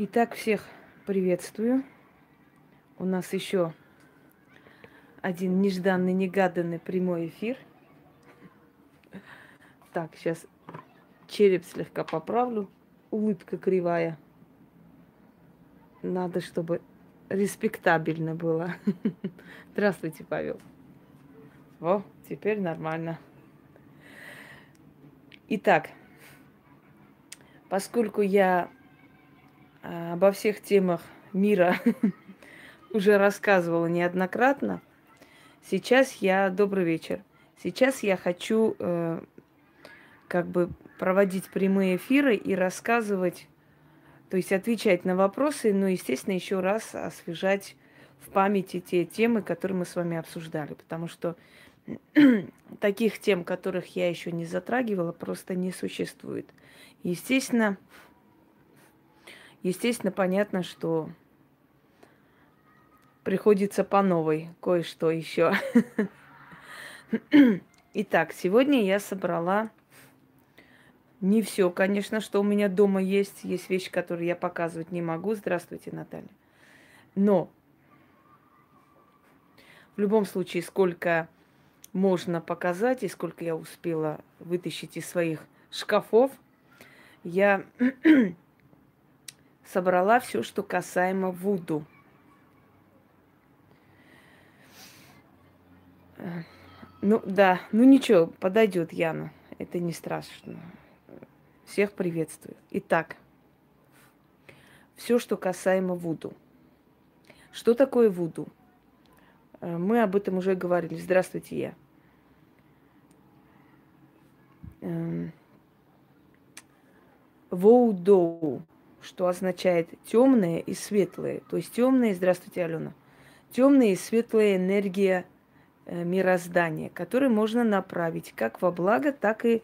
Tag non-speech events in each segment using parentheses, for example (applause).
Итак, всех приветствую. У нас еще один нежданный, негаданный прямой эфир. Так, сейчас череп слегка поправлю. Улыбка кривая. Надо, чтобы респектабельно было. (laughs) Здравствуйте, Павел. О, теперь нормально. Итак, поскольку я обо всех темах мира (laughs) уже рассказывала неоднократно, сейчас я... Добрый вечер. Сейчас я хочу э, как бы проводить прямые эфиры и рассказывать, то есть отвечать на вопросы, но, естественно, еще раз освежать в памяти те темы, которые мы с вами обсуждали, потому что (clears throat) таких тем, которых я еще не затрагивала, просто не существует. Естественно, естественно, понятно, что приходится по новой кое-что еще. Итак, сегодня я собрала не все, конечно, что у меня дома есть. Есть вещи, которые я показывать не могу. Здравствуйте, Наталья. Но в любом случае, сколько можно показать и сколько я успела вытащить из своих шкафов, я собрала все, что касаемо Вуду. Ну да, ну ничего, подойдет Яна. Это не страшно. Всех приветствую. Итак, все, что касаемо Вуду. Что такое Вуду? Э, мы об этом уже говорили. Здравствуйте, я. Эм, Воудоу, что означает темное и светлое. То есть темное, здравствуйте, Алена, темная и светлая энергия э, мироздания, которые можно направить как во благо, так и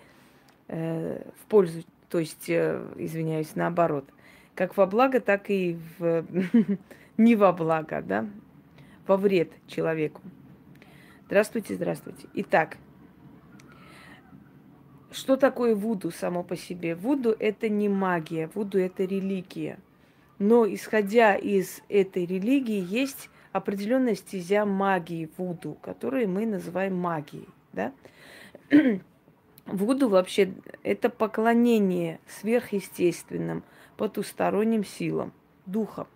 э, в пользу, то есть, э, извиняюсь, наоборот, как во благо, так и в (laughs) не во благо, да, во вред человеку. Здравствуйте, здравствуйте. Итак, что такое Вуду само по себе? Вуду – это не магия, Вуду – это религия. Но исходя из этой религии, есть определенная стезя магии Вуду, которую мы называем магией. Да? (clears throat) Вуду вообще это поклонение сверхъестественным, потусторонним силам, духам.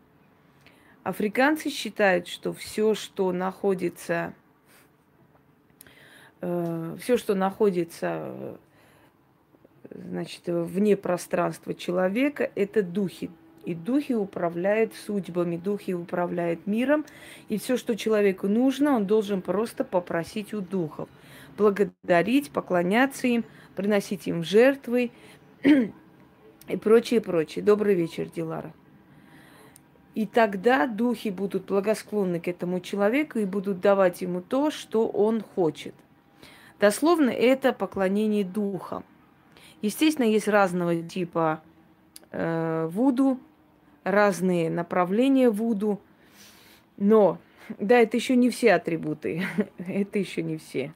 Африканцы считают, что все, что находится, э, все, что находится значит, вне пространства человека, это духи. И духи управляют судьбами, духи управляют миром. И все, что человеку нужно, он должен просто попросить у духов. Благодарить, поклоняться им, приносить им жертвы и прочее, прочее. Добрый вечер, Дилара. И тогда духи будут благосклонны к этому человеку и будут давать ему то, что он хочет. Дословно это поклонение духам. Естественно, есть разного типа э, вуду, разные направления вуду, но да, это еще не все атрибуты, (laughs) это еще не все.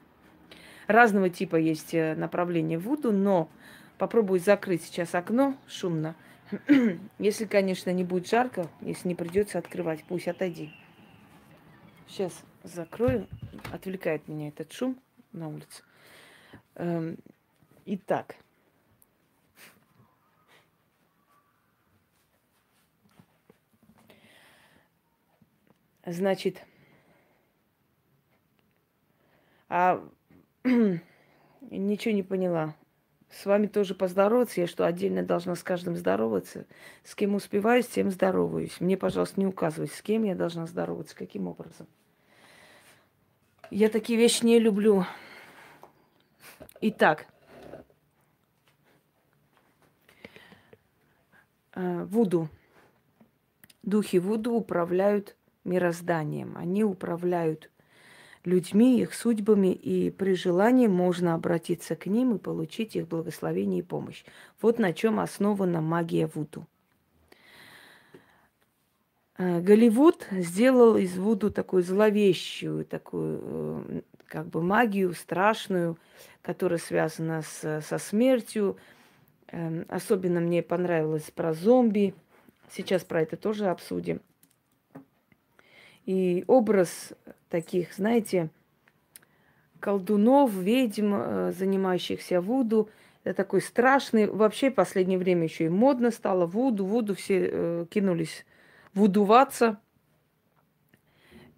Разного типа есть э, направления вуду, но попробую закрыть сейчас окно шумно. (clears throat) если, конечно, не будет жарко, если не придется открывать, пусть отойди. Сейчас закрою, отвлекает меня этот шум на улице. Эм, итак, Значит, а (clears throat) ничего не поняла. С вами тоже поздороваться. Я что, отдельно должна с каждым здороваться? С кем успеваю, с тем здороваюсь. Мне, пожалуйста, не указывайте, с кем я должна здороваться, каким образом. Я такие вещи не люблю. Итак, э, Вуду. Духи Вуду управляют мирозданием. Они управляют людьми, их судьбами, и при желании можно обратиться к ним и получить их благословение и помощь. Вот на чем основана магия Вуду. Э, Голливуд сделал из Вуду такую зловещую, такую э, как бы магию страшную, которая связана с, со смертью. Эм, особенно мне понравилось про зомби. Сейчас про это тоже обсудим. И образ таких, знаете, колдунов, ведьм, э, занимающихся вуду, это такой страшный. Вообще в последнее время еще и модно стало вуду, вуду все э, кинулись вудуваться.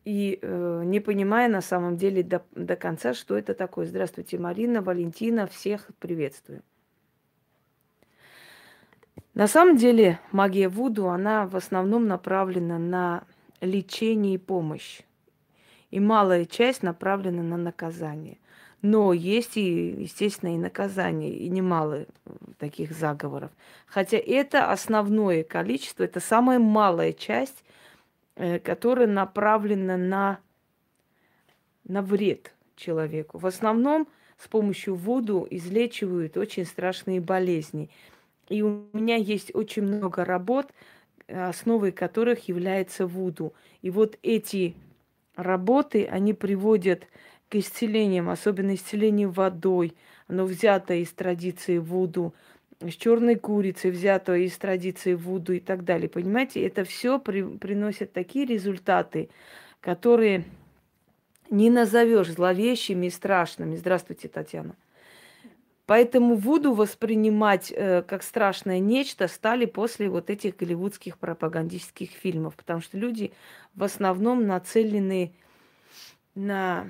И э, не понимая на самом деле до, до конца, что это такое. Здравствуйте, Марина, Валентина, всех приветствую. На самом деле магия Вуду, она в основном направлена на лечение и помощь. И малая часть направлена на наказание. Но есть и, естественно, и наказание, и немало таких заговоров. Хотя это основное количество, это самая малая часть, э, которая направлена на, на вред человеку. В основном с помощью воду излечивают очень страшные болезни – и у меня есть очень много работ, основой которых является Вуду. И вот эти работы, они приводят к исцелениям, особенно исцелению водой. Оно взято из традиции Вуду, с черной курицей взято из традиции Вуду и так далее. Понимаете, это все при, приносит такие результаты, которые не назовешь зловещими и страшными. Здравствуйте, Татьяна. Поэтому Вуду воспринимать э, как страшное нечто стали после вот этих голливудских пропагандистских фильмов, потому что люди в основном нацелены на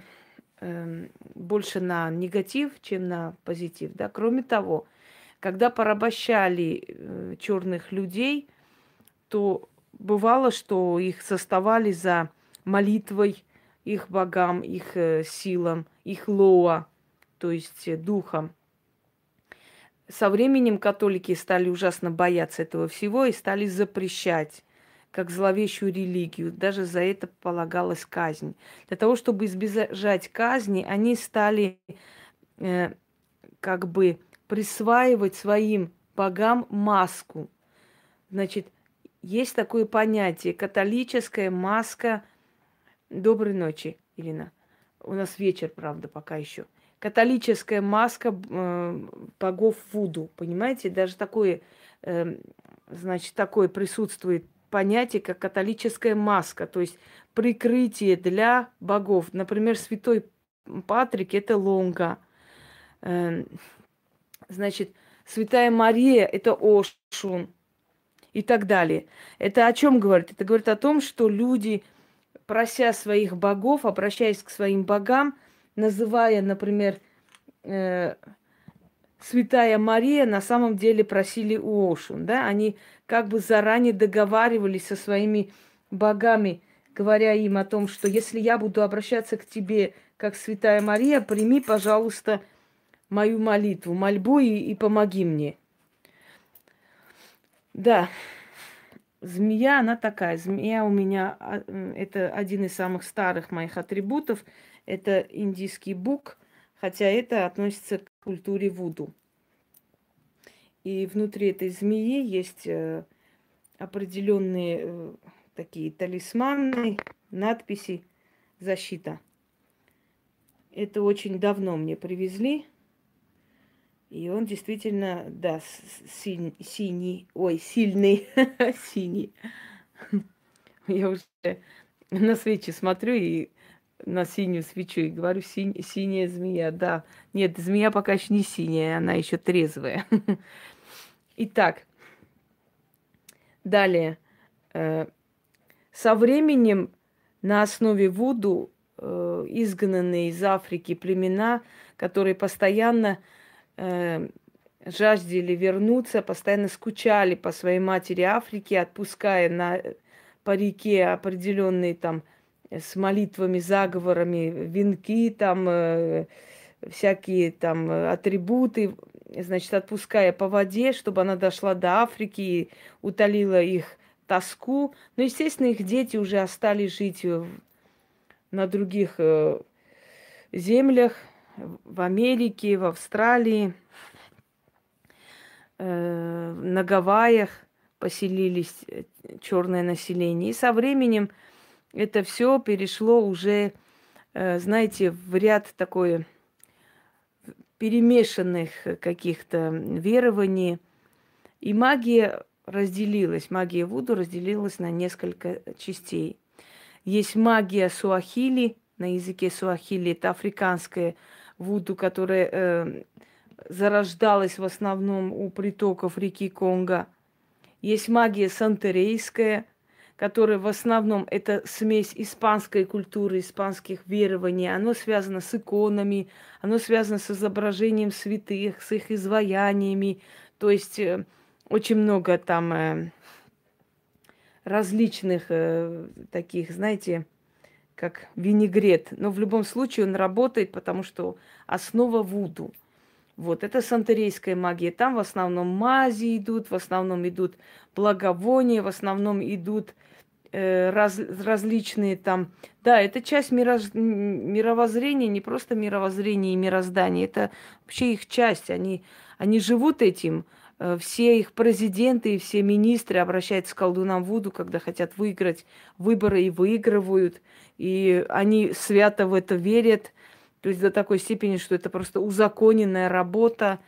э, больше на негатив, чем на позитив. Да? Кроме того, когда порабощали э, черных людей, то бывало, что их составали за молитвой их богам, их э, силам, их лоа, то есть э, духом со временем католики стали ужасно бояться этого всего и стали запрещать как зловещую религию. Даже за это полагалась казнь. Для того, чтобы избежать казни, они стали э, как бы присваивать своим богам маску. Значит, есть такое понятие католическая маска. Доброй ночи, Ирина. У нас вечер, правда, пока еще католическая маска э, богов Вуду, понимаете? Даже такое, э, значит, такое присутствует понятие, как католическая маска, то есть прикрытие для богов. Например, святой Патрик – это лонга. Э, значит, святая Мария – это Ошун и так далее. Это о чем говорит? Это говорит о том, что люди, прося своих богов, обращаясь к своим богам – называя, например, э, Святая Мария, на самом деле просили у Ошун, да, они как бы заранее договаривались со своими богами, говоря им о том, что если я буду обращаться к тебе как Святая Мария, прими, пожалуйста, мою молитву, мольбу и, и помоги мне. Да, змея, она такая. Змея у меня, а, это один из самых старых моих атрибутов – это индийский бук, хотя это относится к культуре вуду. И внутри этой змеи есть э, определенные э, такие талисманы, надписи, защита. Это очень давно мне привезли. И он действительно, да, синий, синий ой, сильный, (laughs) синий. Я уже на свечи смотрю и на синюю свечу и говорю, синь, синяя змея, да. Нет, змея пока еще не синяя, она еще трезвая. (laughs) Итак, далее. Э, со временем на основе Вуду э, изгнанные из Африки племена, которые постоянно э, жаждали вернуться, постоянно скучали по своей матери Африке, отпуская на, по реке определенные там с молитвами, заговорами, венки там, э, всякие там атрибуты, значит, отпуская по воде, чтобы она дошла до Африки и утолила их тоску. Но, естественно, их дети уже остались жить на других э, землях, в Америке, в Австралии, э, на Гавайях поселились черное население. И со временем это все перешло уже, э, знаете, в ряд такой перемешанных каких-то верований. И магия разделилась, магия Вуду разделилась на несколько частей. Есть магия Суахили, на языке Суахили, это африканская Вуду, которая э, зарождалась в основном у притоков реки Конго. Есть магия сантерейская, которая в основном это смесь испанской культуры, испанских верований. Оно связано с иконами, оно связано с изображением святых, с их изваяниями. То есть э, очень много там э, различных э, таких, знаете, как винегрет. Но в любом случае он работает, потому что основа вуду. Вот, это сантерейская магия. Там в основном мази идут, в основном идут благовония, в основном идут раз, различные там... Да, это часть мирож... мировоззрения, не просто мировоззрения и мироздания, это вообще их часть. Они, они живут этим. Э, все их президенты и все министры обращаются к колдунам Вуду, когда хотят выиграть выборы и выигрывают. И они свято в это верят. То есть до такой степени, что это просто узаконенная работа.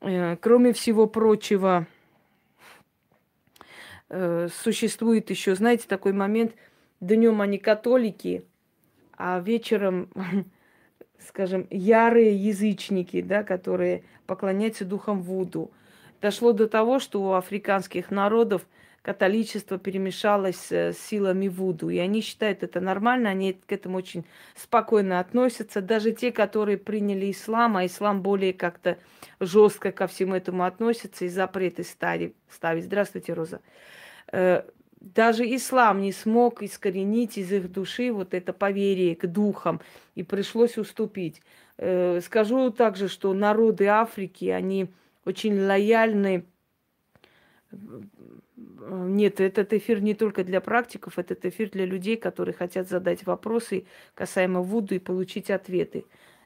Э, кроме всего прочего, э, существует еще, знаете, такой момент. Днем они католики, а вечером, (laughs) скажем, ярые язычники, да, которые поклоняются духам Вуду. Дошло до того, что у африканских народов католичество перемешалось э, с силами Вуду. И они считают это нормально, они к этому очень спокойно относятся. Даже те, которые приняли ислам, а ислам более как-то жестко ко всему этому относится и запреты ставить. Здравствуйте, Роза. Э, даже ислам не смог искоренить из их души вот это поверие к духам, и пришлось уступить. Э, скажу также, что народы Африки, они очень лояльны нет, этот эфир не только для практиков, этот эфир для людей, которые хотят задать вопросы касаемо Вуду и получить ответы.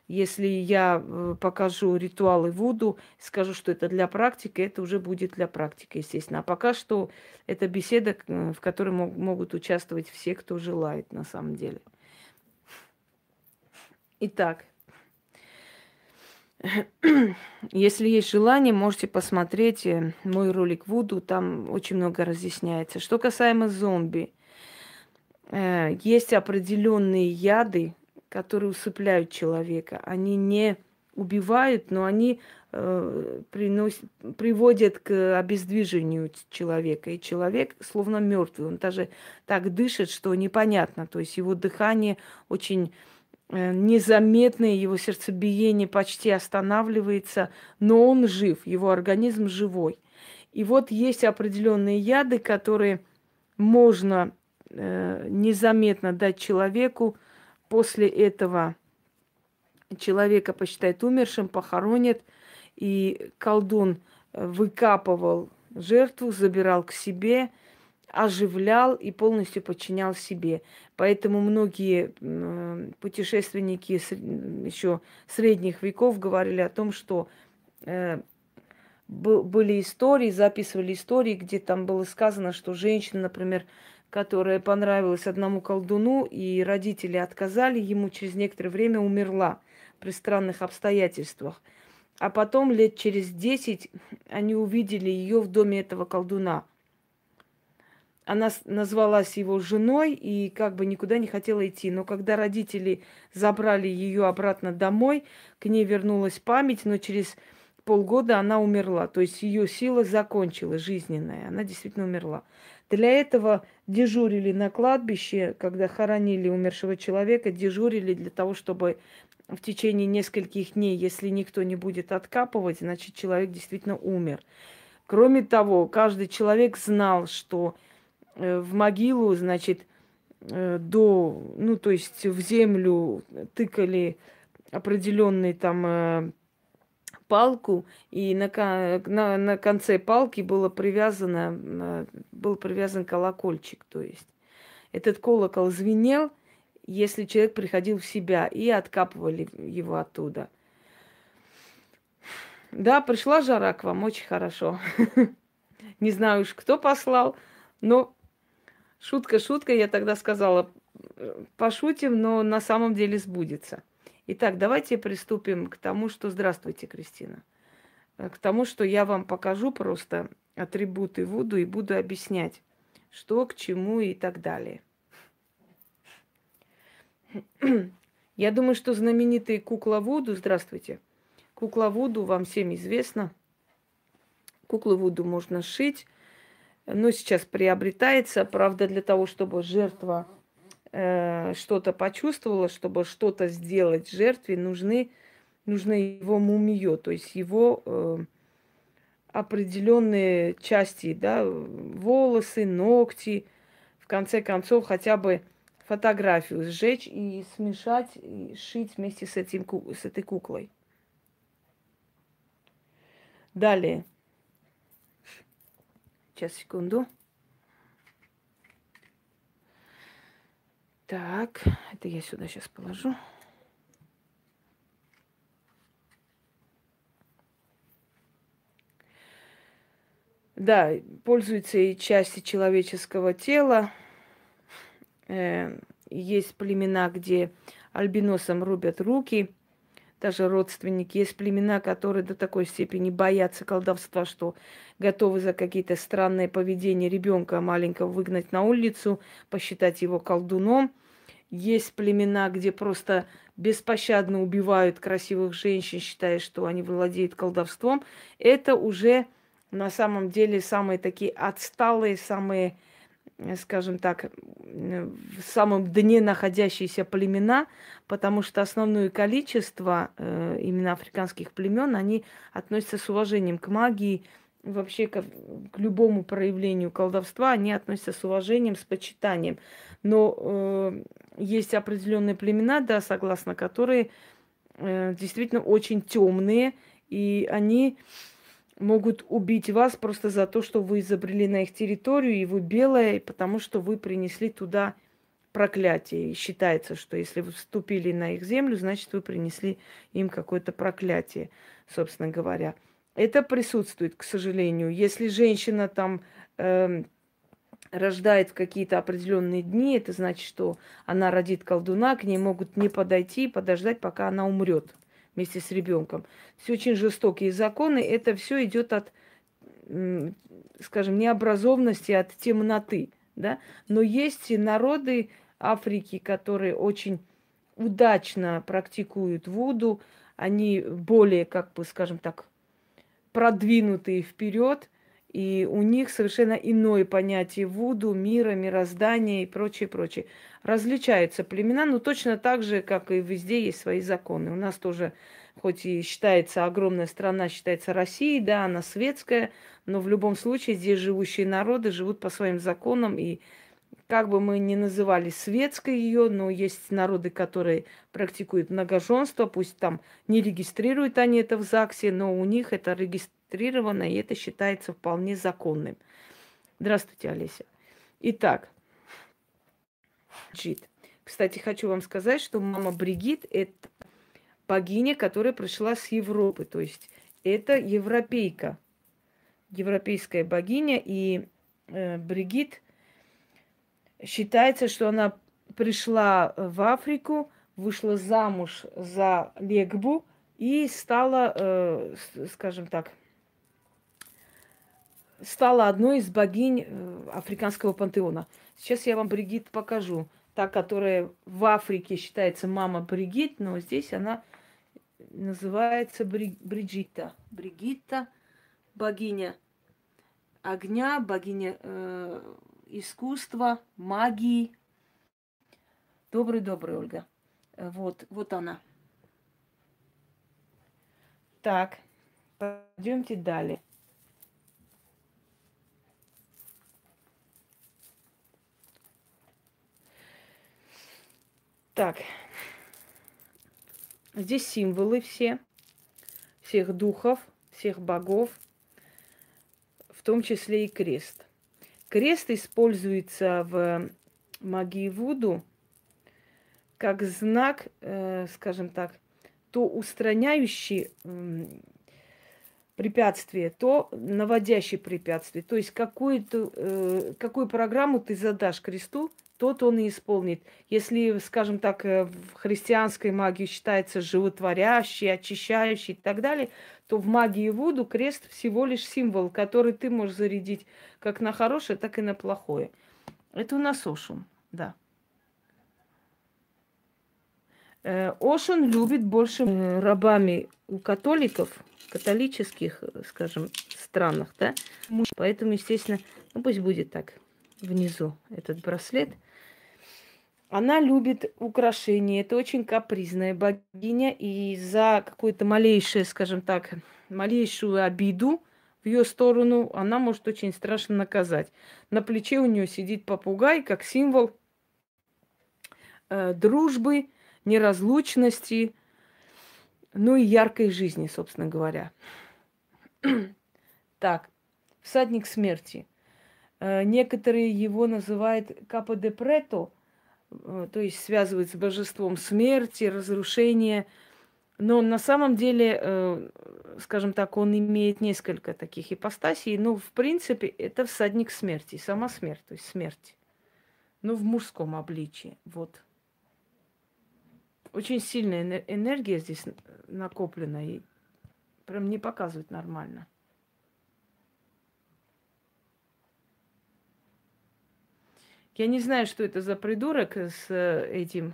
Если я э, покажу ритуалы Вуду, скажу, что это для практики, это уже будет для практики, естественно. А пока что это беседа, в которой могут участвовать все, кто желает на самом деле. Итак, (clears throat) Если есть желание, можете посмотреть э, мой ролик Вуду, там очень много разъясняется. Что касаемо зомби, э, есть определенные яды, которые усыпляют человека. Они не убивают, но они э, приносят, приводят к обездвижению человека. И человек словно мертвый. Он даже так дышит, что непонятно. То есть его дыхание очень незаметное, его сердцебиение почти останавливается, но он жив, его организм живой. И вот есть определенные яды, которые можно э, незаметно дать человеку. После этого человека посчитает умершим, похоронят, и колдун э, выкапывал жертву, забирал к себе, оживлял и полностью подчинял себе. Поэтому многие путешественники еще средних веков говорили о том, что э, были истории, записывали истории, где там было сказано, что женщина, например, которая понравилась одному колдуну, и родители отказали ему, через некоторое время умерла при странных обстоятельствах. А потом лет через десять они увидели ее в доме этого колдуна – она назвалась его женой и как бы никуда не хотела идти. Но когда родители забрали ее обратно домой, к ней вернулась память, но через полгода она умерла. То есть ее сила закончилась, жизненная. Она действительно умерла. Для этого дежурили на кладбище, когда хоронили умершего человека, дежурили для того, чтобы в течение нескольких дней, если никто не будет откапывать, значит человек действительно умер. Кроме того, каждый человек знал, что в могилу, значит, э, до, ну, то есть в землю тыкали определенный там э, палку, и на, на, на конце палки было привязано, был привязан колокольчик, то есть этот колокол звенел, если человек приходил в себя, и откапывали его оттуда. Да, пришла жара к вам, очень хорошо. (laughs) Не знаю уж, кто послал, но Шутка, шутка, я тогда сказала, пошутим, но на самом деле сбудется. Итак, давайте приступим к тому, что... Здравствуйте, Кристина. К тому, что я вам покажу просто атрибуты Вуду и буду объяснять, что к чему и так далее. Я думаю, что знаменитый кукла Вуду, здравствуйте, кукла Вуду вам всем известна. Куклу Вуду можно шить, но сейчас приобретается, правда, для того, чтобы жертва э, что-то почувствовала, чтобы что-то сделать жертве, нужны, нужно его мумиё, то есть его э, определенные части, да, волосы, ногти, в конце концов хотя бы фотографию сжечь и смешать, и шить вместе с, этим, с этой куклой. Далее. Сейчас, секунду. Так, это я сюда сейчас положу. Да, пользуются и части человеческого тела, Э, есть племена, где альбиносам рубят руки, даже родственники. Есть племена, которые до такой степени боятся колдовства, что готовы за какие-то странные поведения ребенка маленького выгнать на улицу, посчитать его колдуном. Есть племена, где просто беспощадно убивают красивых женщин, считая, что они владеют колдовством. Это уже на самом деле самые такие отсталые, самые скажем так, в самом дне находящиеся племена, потому что основное количество э, именно африканских племен, они относятся с уважением к магии, вообще к, к любому проявлению колдовства, они относятся с уважением, с почитанием. Но э, есть определенные племена, да, согласно которые э, действительно очень темные, и они могут убить вас просто за то, что вы изобрели на их территорию, и вы белая, потому что вы принесли туда проклятие. И считается, что если вы вступили на их землю, значит, вы принесли им какое-то проклятие, собственно говоря. Это присутствует, к сожалению. Если женщина там э, рождает в какие-то определенные дни, это значит, что она родит колдуна, к ней могут не подойти, подождать, пока она умрет вместе с ребенком. Все очень жестокие законы. Это все идет от, скажем, необразованности, от темноты. Да? Но есть и народы Африки, которые очень удачно практикуют Вуду. Они более, как бы, скажем так, продвинутые вперед. И у них совершенно иное понятие Вуду, мира, мироздания и прочее, прочее различаются племена, но точно так же, как и везде есть свои законы. У нас тоже, хоть и считается огромная страна, считается Россией, да, она светская, но в любом случае здесь живущие народы живут по своим законам, и как бы мы ни называли светской ее, но есть народы, которые практикуют многоженство, пусть там не регистрируют они это в ЗАГСе, но у них это регистрировано, и это считается вполне законным. Здравствуйте, Олеся. Итак, Бригит. Кстати, хочу вам сказать, что мама Бригит – это богиня, которая пришла с Европы. То есть это европейка, европейская богиня. И э, Бригит считается, что она пришла в Африку, вышла замуж за Легбу и стала, э, скажем так, стала одной из богинь э, африканского пантеона. Сейчас я вам Бригит покажу. Та, которая в Африке считается мама Бригит, но здесь она называется Бри... Бриджита. Бригитта, богиня огня, богиня э, искусства, магии. Добрый-добрый, Ольга. Вот, вот она. Так, пойдемте далее. Так, здесь символы все, всех духов, всех богов, в том числе и крест. Крест используется в магии Вуду как знак, э, скажем так, то устраняющий э, препятствие, то наводящее препятствие. То есть какую-то, э, какую программу ты задашь кресту, тот он и исполнит. Если, скажем так, э, в христианской магии считается животворящий, очищающий и так далее, то в магии Вуду крест всего лишь символ, который ты можешь зарядить как на хорошее, так и на плохое. Это у нас Ошун, да. Э, Ошун любит больше э, рабами у католиков, католических, скажем, странах, да. Поэтому, естественно, ну пусть будет так внизу этот браслет – она любит украшения, это очень капризная богиня, и за какую-то малейшую, скажем так, малейшую обиду в ее сторону она может очень страшно наказать. На плече у нее сидит попугай, как символ э, дружбы, неразлучности, ну и яркой жизни, собственно говоря. (clears throat) так, всадник смерти. Э, некоторые его называют капо де прето – то есть связывают с божеством смерти, разрушения. Но на самом деле, э, скажем так, он имеет несколько таких ипостасей. Но, в принципе, это всадник смерти, сама смерть, то есть смерть. Но в мужском обличии. Вот. Очень сильная энергия здесь накоплена и прям не показывает нормально. Я не знаю, что это за придурок с э, этим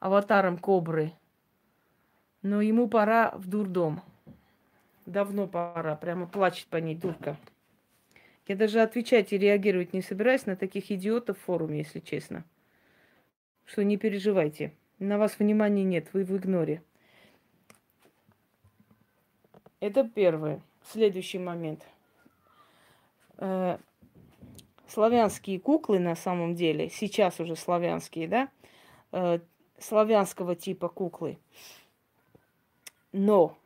аватаром кобры. Но ему пора в дурдом. Давно пора. Прямо плачет по ней дурка. Я даже отвечать и реагировать не собираюсь на таких идиотов в форуме, если честно. Что не переживайте. На вас внимания нет, вы в игноре. Это первое. Следующий момент. Славянские куклы на самом деле, сейчас уже славянские, да, э, славянского типа куклы. Но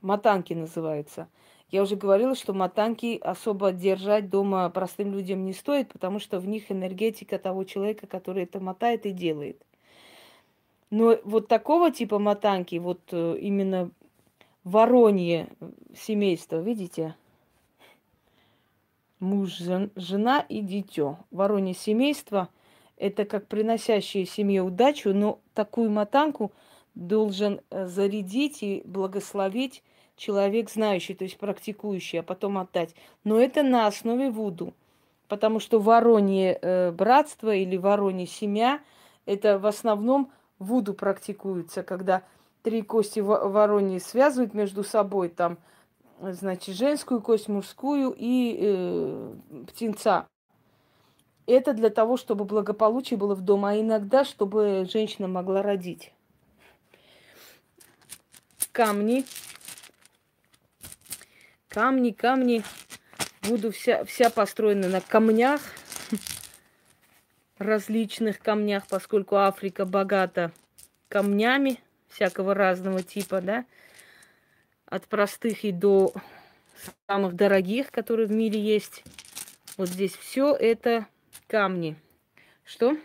матанки называются. Я уже говорила, что матанки особо держать дома простым людям не стоит, потому что в них энергетика того человека, который это мотает и делает. Но вот такого типа матанки, вот э, именно воронье семейство, видите, муж, жена и дитё. Воронье семейство – это как приносящее семье удачу, но такую матанку должен э, зарядить и благословить человек знающий, то есть практикующий, а потом отдать. Но это на основе Вуду, потому что воронье э, братство или воронье семья – это в основном Вуду практикуется, когда три кости вороньи связывают между собой, там – значит, женскую кость, мужскую и э, птенца. Это для того, чтобы благополучие было в доме, а иногда, чтобы женщина могла родить. Камни. Камни, камни. Буду вся, вся построена на камнях, различных камнях, поскольку Африка богата камнями всякого разного типа, да от простых и до самых дорогих, которые в мире есть. Вот здесь все это камни. Что?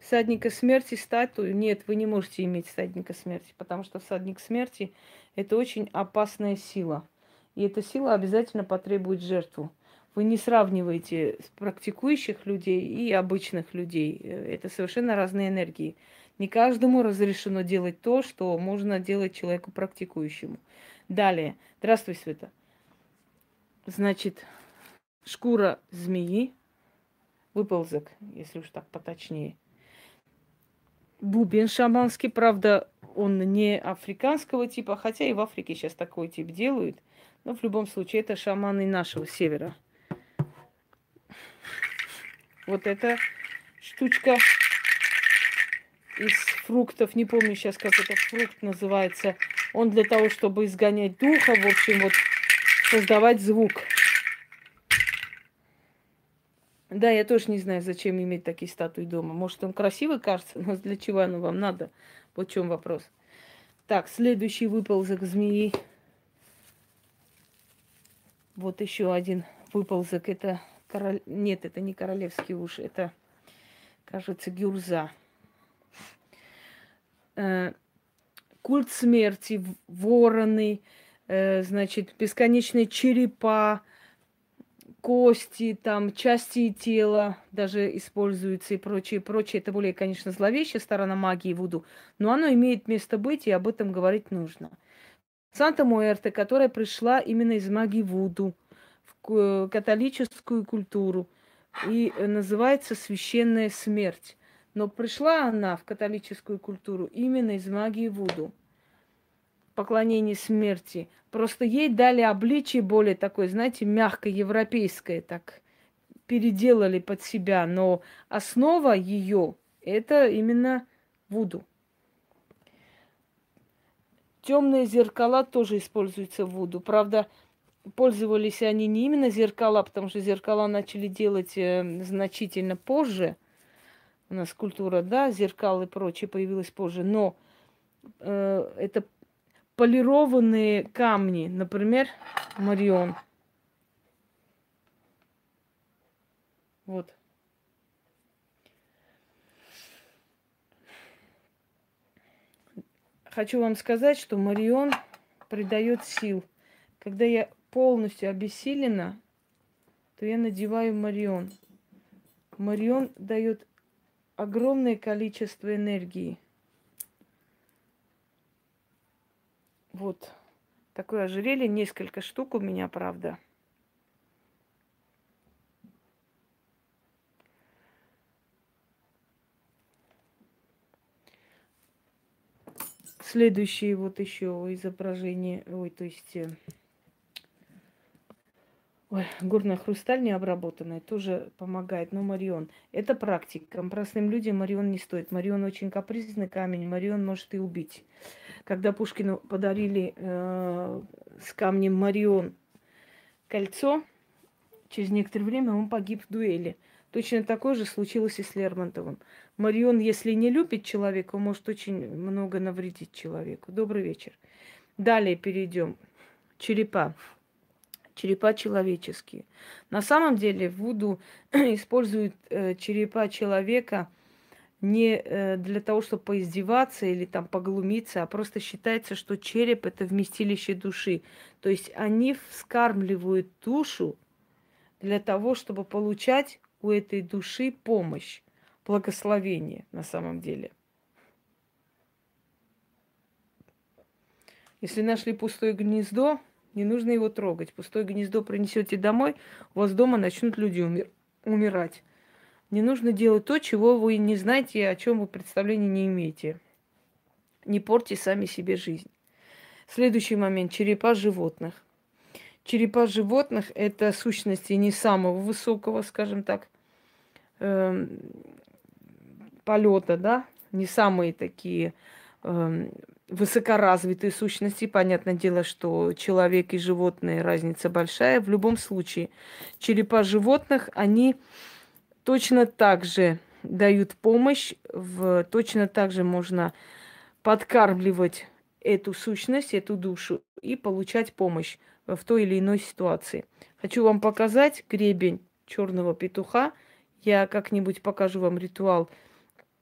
Всадника смерти статую? Нет, вы не можете иметь всадника смерти, потому что всадник смерти – это очень опасная сила. И эта сила обязательно потребует жертву. Вы не сравниваете практикующих людей и обычных людей. Это совершенно разные энергии. Не каждому разрешено делать то, что можно делать человеку практикующему. Далее. Здравствуй, Света. Значит, шкура змеи, выползок, если уж так поточнее. Бубен шаманский, правда, он не африканского типа, хотя и в Африке сейчас такой тип делают. Но в любом случае это шаманы нашего севера. Вот эта штучка из фруктов, не помню сейчас, как этот фрукт называется. Он для того, чтобы изгонять духа, в общем, вот создавать звук. Да, я тоже не знаю, зачем иметь такие статуи дома. Может, он красивый кажется, но для чего оно вам надо? Вот в чем вопрос. Так, следующий выползок змеи. Вот еще один выползок. Это король... Нет, это не королевский уж, это, кажется, гюрза. Э, культ смерти, вороны, э, значит, бесконечные черепа, кости, там, части тела даже используются и прочее, прочее. Это более, конечно, зловещая сторона магии Вуду, но оно имеет место быть, и об этом говорить нужно. Санта Муэрте, которая пришла именно из магии Вуду в э, католическую культуру и называется священная смерть. Но пришла она в католическую культуру именно из магии Вуду поклонение смерти. Просто ей дали обличие более такое, знаете, мягко европейское, так переделали под себя. Но основа ее это именно Вуду. Темные зеркала тоже используются в Вуду. Правда, пользовались они не именно зеркала, потому что зеркала начали делать э, значительно позже. У нас культура, да, зеркал и прочее появилась позже. Но э, это полированные камни, например, Марион. Вот. Хочу вам сказать, что Марион придает сил. Когда я полностью обессилена, то я надеваю Марион. Марион дает огромное количество энергии. Вот такое ожерелье, несколько штук у меня, правда. Следующее вот еще изображение, ой, то есть э, Ой, горная хрусталь необработанная тоже помогает. Но Марион, это практика. Простым людям Марион не стоит. Марион очень капризный камень. Марион может и убить. Когда Пушкину подарили э, с камнем Марион кольцо, через некоторое время он погиб в дуэли. Точно такое же случилось и с Лермонтовым. Марион, если не любит человека, может очень много навредить человеку. Добрый вечер. Далее перейдем. Черепа черепа человеческие. На самом деле Вуду (clears throat) используют э, черепа человека не э, для того, чтобы поиздеваться или там поглумиться, а просто считается, что череп это вместилище души. То есть они вскармливают душу для того, чтобы получать у этой души помощь, благословение на самом деле. Если нашли пустое гнездо, не нужно его трогать. Пустое гнездо принесете домой, у вас дома начнут люди умир- умирать. Не нужно делать то, чего вы не знаете, о чем вы представления не имеете. Не порти сами себе жизнь. Следующий момент. Черепа животных. Черепа животных – это сущности не самого высокого, скажем так, э, полета, да, не самые такие высокоразвитые сущности. Понятное дело, что человек и животные разница большая. В любом случае, черепа животных, они точно так же дают помощь, в, точно так же можно подкармливать эту сущность, эту душу и получать помощь в той или иной ситуации. Хочу вам показать гребень черного петуха. Я как-нибудь покажу вам ритуал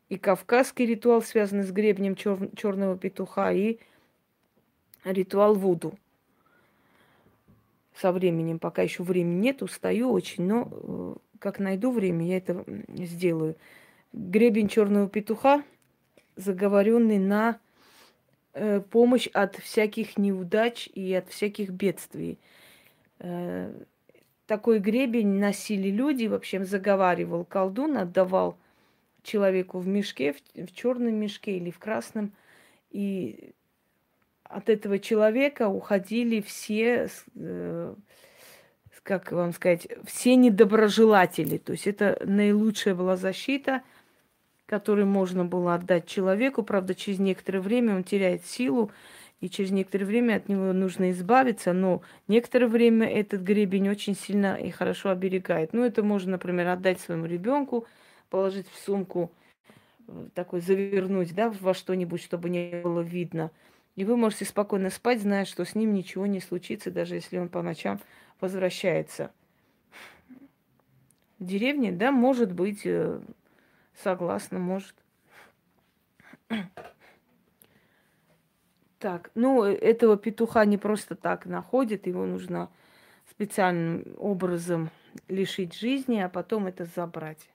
и кавказский ритуал, связанный с гребнем чер- черного петуха, и ритуал Вуду. Со временем, пока еще времени нет, устаю очень, но э, как найду время, я это сделаю. Гребень черного петуха, заговоренный на э, помощь от всяких неудач и от всяких бедствий. Э, такой гребень носили люди, вообще заговаривал колдун, отдавал человеку в мешке, в, в черном мешке или в красном. И от этого человека уходили все, э, как вам сказать, все недоброжелатели. То есть это наилучшая была защита, которую можно было отдать человеку. Правда, через некоторое время он теряет силу, и через некоторое время от него нужно избавиться, но некоторое время этот гребень очень сильно и хорошо оберегает. Ну, это можно, например, отдать своему ребенку, положить в сумку, э, такой завернуть, да, во что-нибудь, чтобы не было видно. И вы можете спокойно спать, зная, что с ним ничего не случится, даже если он по ночам возвращается. В деревне, да, может быть, э, согласна, может. Так, ну, этого петуха не просто так находят, его нужно специальным образом лишить жизни, а потом это забрать.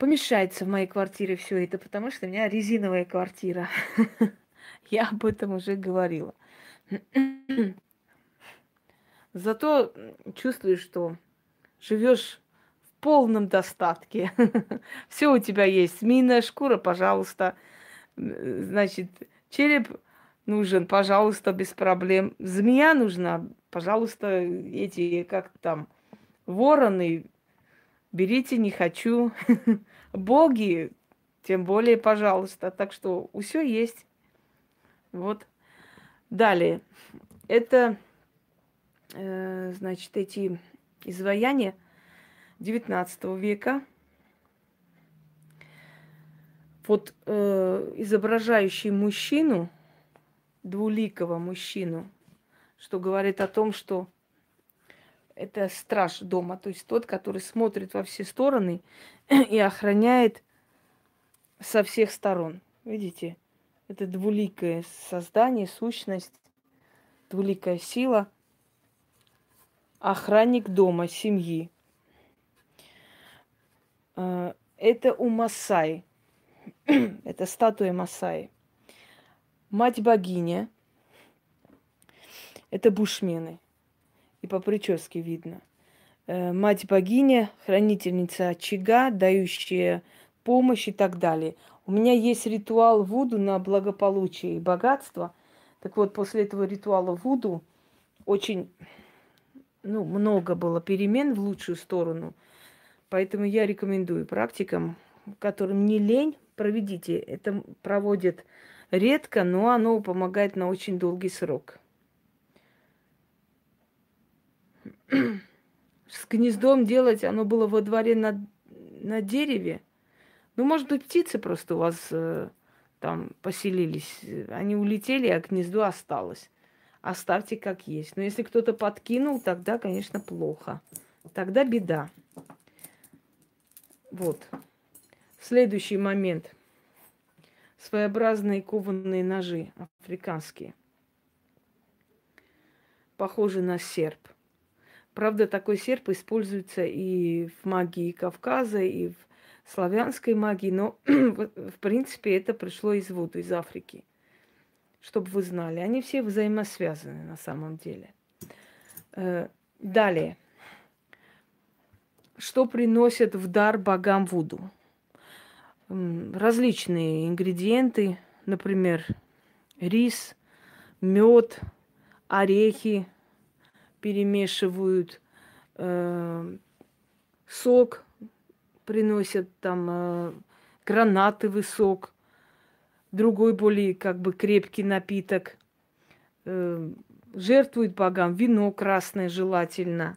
Помешается в моей квартире все это, потому что у меня резиновая квартира. (laughs) Я об этом уже говорила. (clears throat) Зато чувствуешь, что живешь в полном достатке. (laughs) Все у тебя есть. Змеиная шкура, пожалуйста. Значит, череп нужен, пожалуйста, без проблем. Змея нужна, пожалуйста, эти, как там, вороны, берите, не хочу. (laughs) Боги, тем более, пожалуйста. Так что все есть. Вот. Далее. Это, э, значит, эти изваяния 19 века. Вот э, изображающий мужчину, двуликого мужчину, что говорит о том, что это страж дома, то есть тот, который смотрит во все стороны и охраняет со всех сторон. Видите, это двуликое создание, сущность, двуликая сила, охранник дома, семьи. А, это у Масаи. (clears throat) это статуя Масаи. Мать богиня. Это бушмены. И по прическе видно. Э, мать богиня, хранительница очага, дающая помощь и так далее. У меня есть ритуал Вуду на благополучие и богатство. Так вот, после этого ритуала Вуду очень ну, много было перемен в лучшую сторону. Поэтому я рекомендую практикам, которым не лень, проведите. Это проводят редко, но оно помогает на очень долгий срок. С гнездом делать, оно было во дворе на, на дереве. Ну, может быть, птицы просто у вас э, там поселились. Они улетели, а гнездо осталось. Оставьте как есть. Но если кто-то подкинул, тогда, конечно, плохо. Тогда беда. Вот. Следующий момент. Своеобразные кованые ножи африканские. Похожи на серп. Правда, такой серп используется и в магии Кавказа, и в славянской магии, но (clears throat) в принципе это пришло из Вуду, из Африки. Чтобы вы знали. Они все взаимосвязаны на самом деле. Э, далее. Что приносят в дар богам Вуду? Различные ингредиенты, например, рис, мед, орехи перемешивают, э, сок приносят там э, гранатовый сок, другой более как бы крепкий напиток. Э, жертвуют богам вино красное желательно.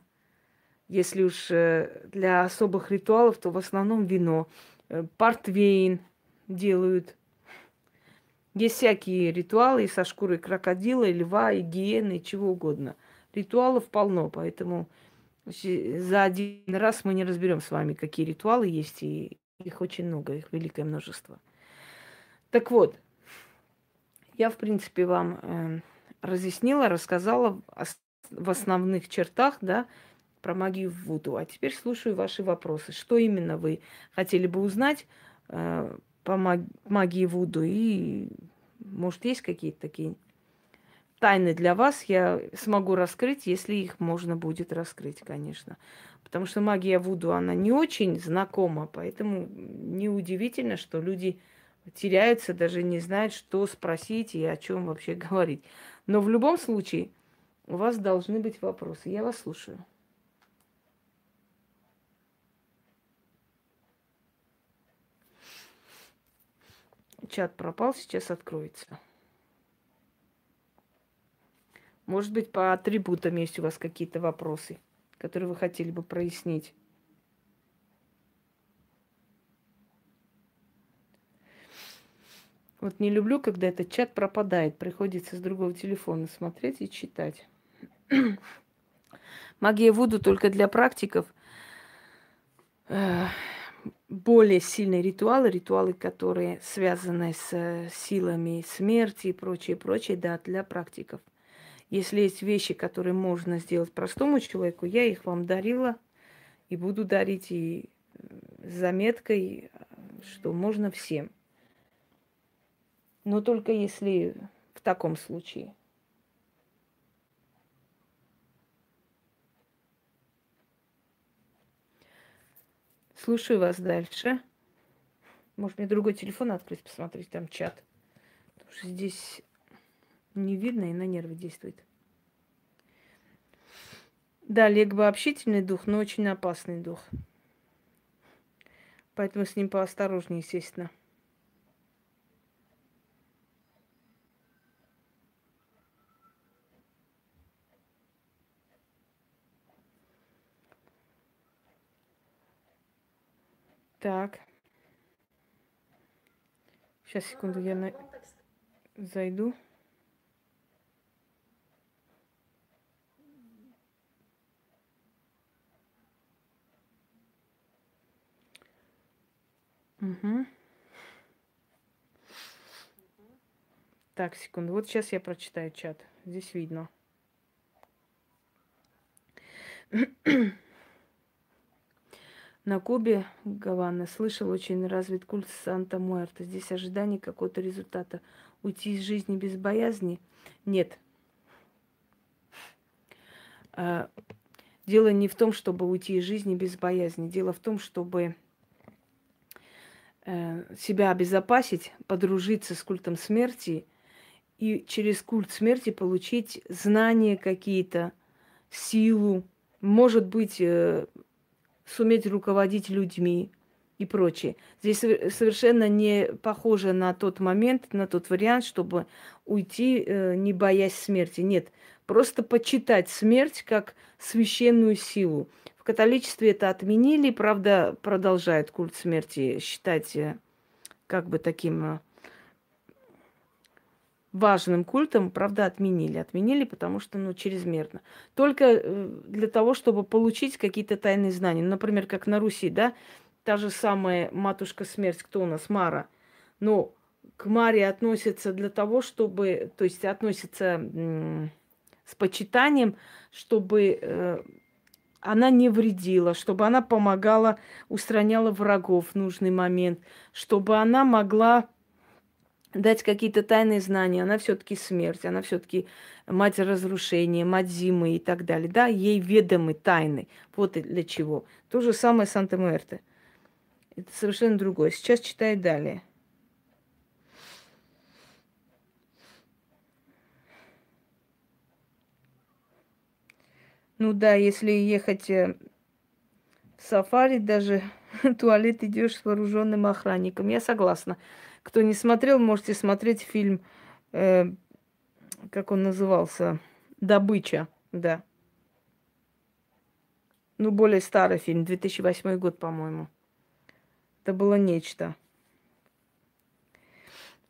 Если уж э, для особых ритуалов, то в основном вино. Э, портвейн делают. Есть всякие ритуалы со шкурой крокодила, льва, и гиены, чего угодно. Ритуалов полно, поэтому за один раз мы не разберем с вами, какие ритуалы есть, и их очень много, их великое множество. Так вот, я, в принципе, вам э, разъяснила, рассказала в основных чертах, да, про магию в Вуду. А теперь слушаю ваши вопросы. Что именно вы хотели бы узнать э, по магии Вуду? И, может, есть какие-то такие тайны для вас я смогу раскрыть, если их можно будет раскрыть, конечно. Потому что магия Вуду, она не очень знакома, поэтому неудивительно, что люди теряются, даже не знают, что спросить и о чем вообще (laughs) говорить. Но в любом случае у вас должны быть вопросы. Я вас слушаю. Чат пропал, сейчас откроется. Может быть, по атрибутам есть у вас какие-то вопросы, которые вы хотели бы прояснить. Вот не люблю, когда этот чат пропадает. Приходится с другого телефона смотреть и читать. (clears throat) Магия Вуду только для практиков. более сильные ритуалы, ритуалы, которые связаны с э, силами смерти и прочее, прочее, да, для практиков. Если есть вещи, которые можно сделать простому человеку, я их вам дарила и буду дарить и с заметкой, что можно всем. Но только если в таком случае. Слушаю вас дальше. Может, мне другой телефон открыть, посмотреть там чат. Потому что здесь не видно и на нервы действует. Да, Легба общительный дух, но очень опасный дух. Поэтому с ним поосторожнее, естественно. Так. Сейчас, секунду, я на... зайду. Угу. Так, секунду. Вот сейчас я прочитаю чат. Здесь видно. (clears throat) На Кубе Гавана слышал очень развит культ Санта-Муэрта. Здесь ожидание какого-то результата. Уйти из жизни без боязни? Нет. А, дело не в том, чтобы уйти из жизни без боязни. Дело в том, чтобы себя обезопасить, подружиться с культом смерти и через культ смерти получить знания какие-то, силу, может быть, э, суметь руководить людьми и прочее. Здесь совершенно не похоже на тот момент, на тот вариант, чтобы уйти, э, не боясь смерти. Нет, просто почитать смерть как священную силу. В католичестве это отменили, правда, продолжают культ смерти считать э, как бы таким э, важным культом, правда, отменили. Отменили, потому что, ну, чрезмерно. Только э, для того, чтобы получить какие-то тайные знания. Например, как на Руси, да, та же самая матушка смерть, кто у нас, Мара. Но к Маре относятся для того, чтобы, то есть относятся с почитанием, чтобы э, она не вредила, чтобы она помогала, устраняла врагов в нужный момент, чтобы она могла дать какие-то тайные знания. Она все-таки смерть, она все-таки мать разрушения, мать зимы и так далее. Да, ей ведомы тайны. Вот для чего. То же самое Санта-Муэрте. Это совершенно другое. Сейчас читай далее. Ну да, если ехать э, в сафари, даже (laughs) туалет идешь с вооруженным охранником. Я согласна. Кто не смотрел, можете смотреть фильм, э, как он назывался, «Добыча», да. Ну, более старый фильм, 2008 год, по-моему. Это было нечто.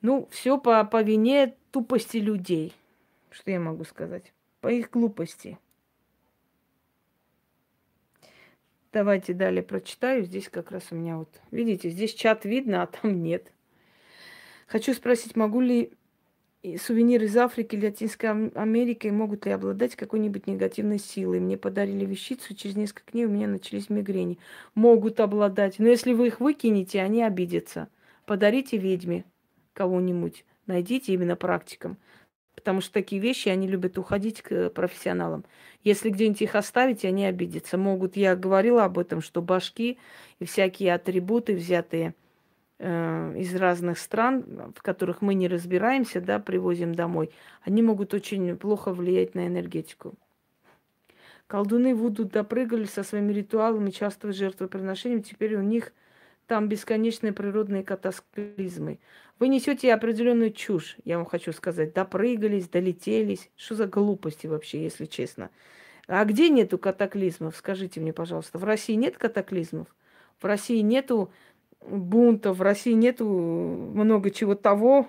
Ну, все по, по вине тупости людей. Что я могу сказать? По их глупости. Давайте далее прочитаю. Здесь как раз у меня вот, видите, здесь чат видно, а там нет. Хочу спросить, могу ли сувениры из Африки или Латинской Америки могут ли обладать какой-нибудь негативной силой? Мне подарили вещицу, через несколько дней у меня начались мигрени. Могут обладать. Но если вы их выкинете, они обидятся. Подарите ведьме кого-нибудь. Найдите именно практикам. Потому что такие вещи, они любят уходить к профессионалам. Если где-нибудь их оставить, они обидятся. Могут, я говорила об этом, что башки и всякие атрибуты, взятые э, из разных стран, в которых мы не разбираемся, да, привозим домой, они могут очень плохо влиять на энергетику. Колдуны Вуду допрыгали со своими ритуалами, часто жертвоприношением, теперь у них там бесконечные природные катаклизмы. Вы несете определенную чушь, я вам хочу сказать. Допрыгались, долетелись. Что за глупости вообще, если честно? А где нету катаклизмов? Скажите мне, пожалуйста. В России нет катаклизмов? В России нету бунтов, в России нету много чего того,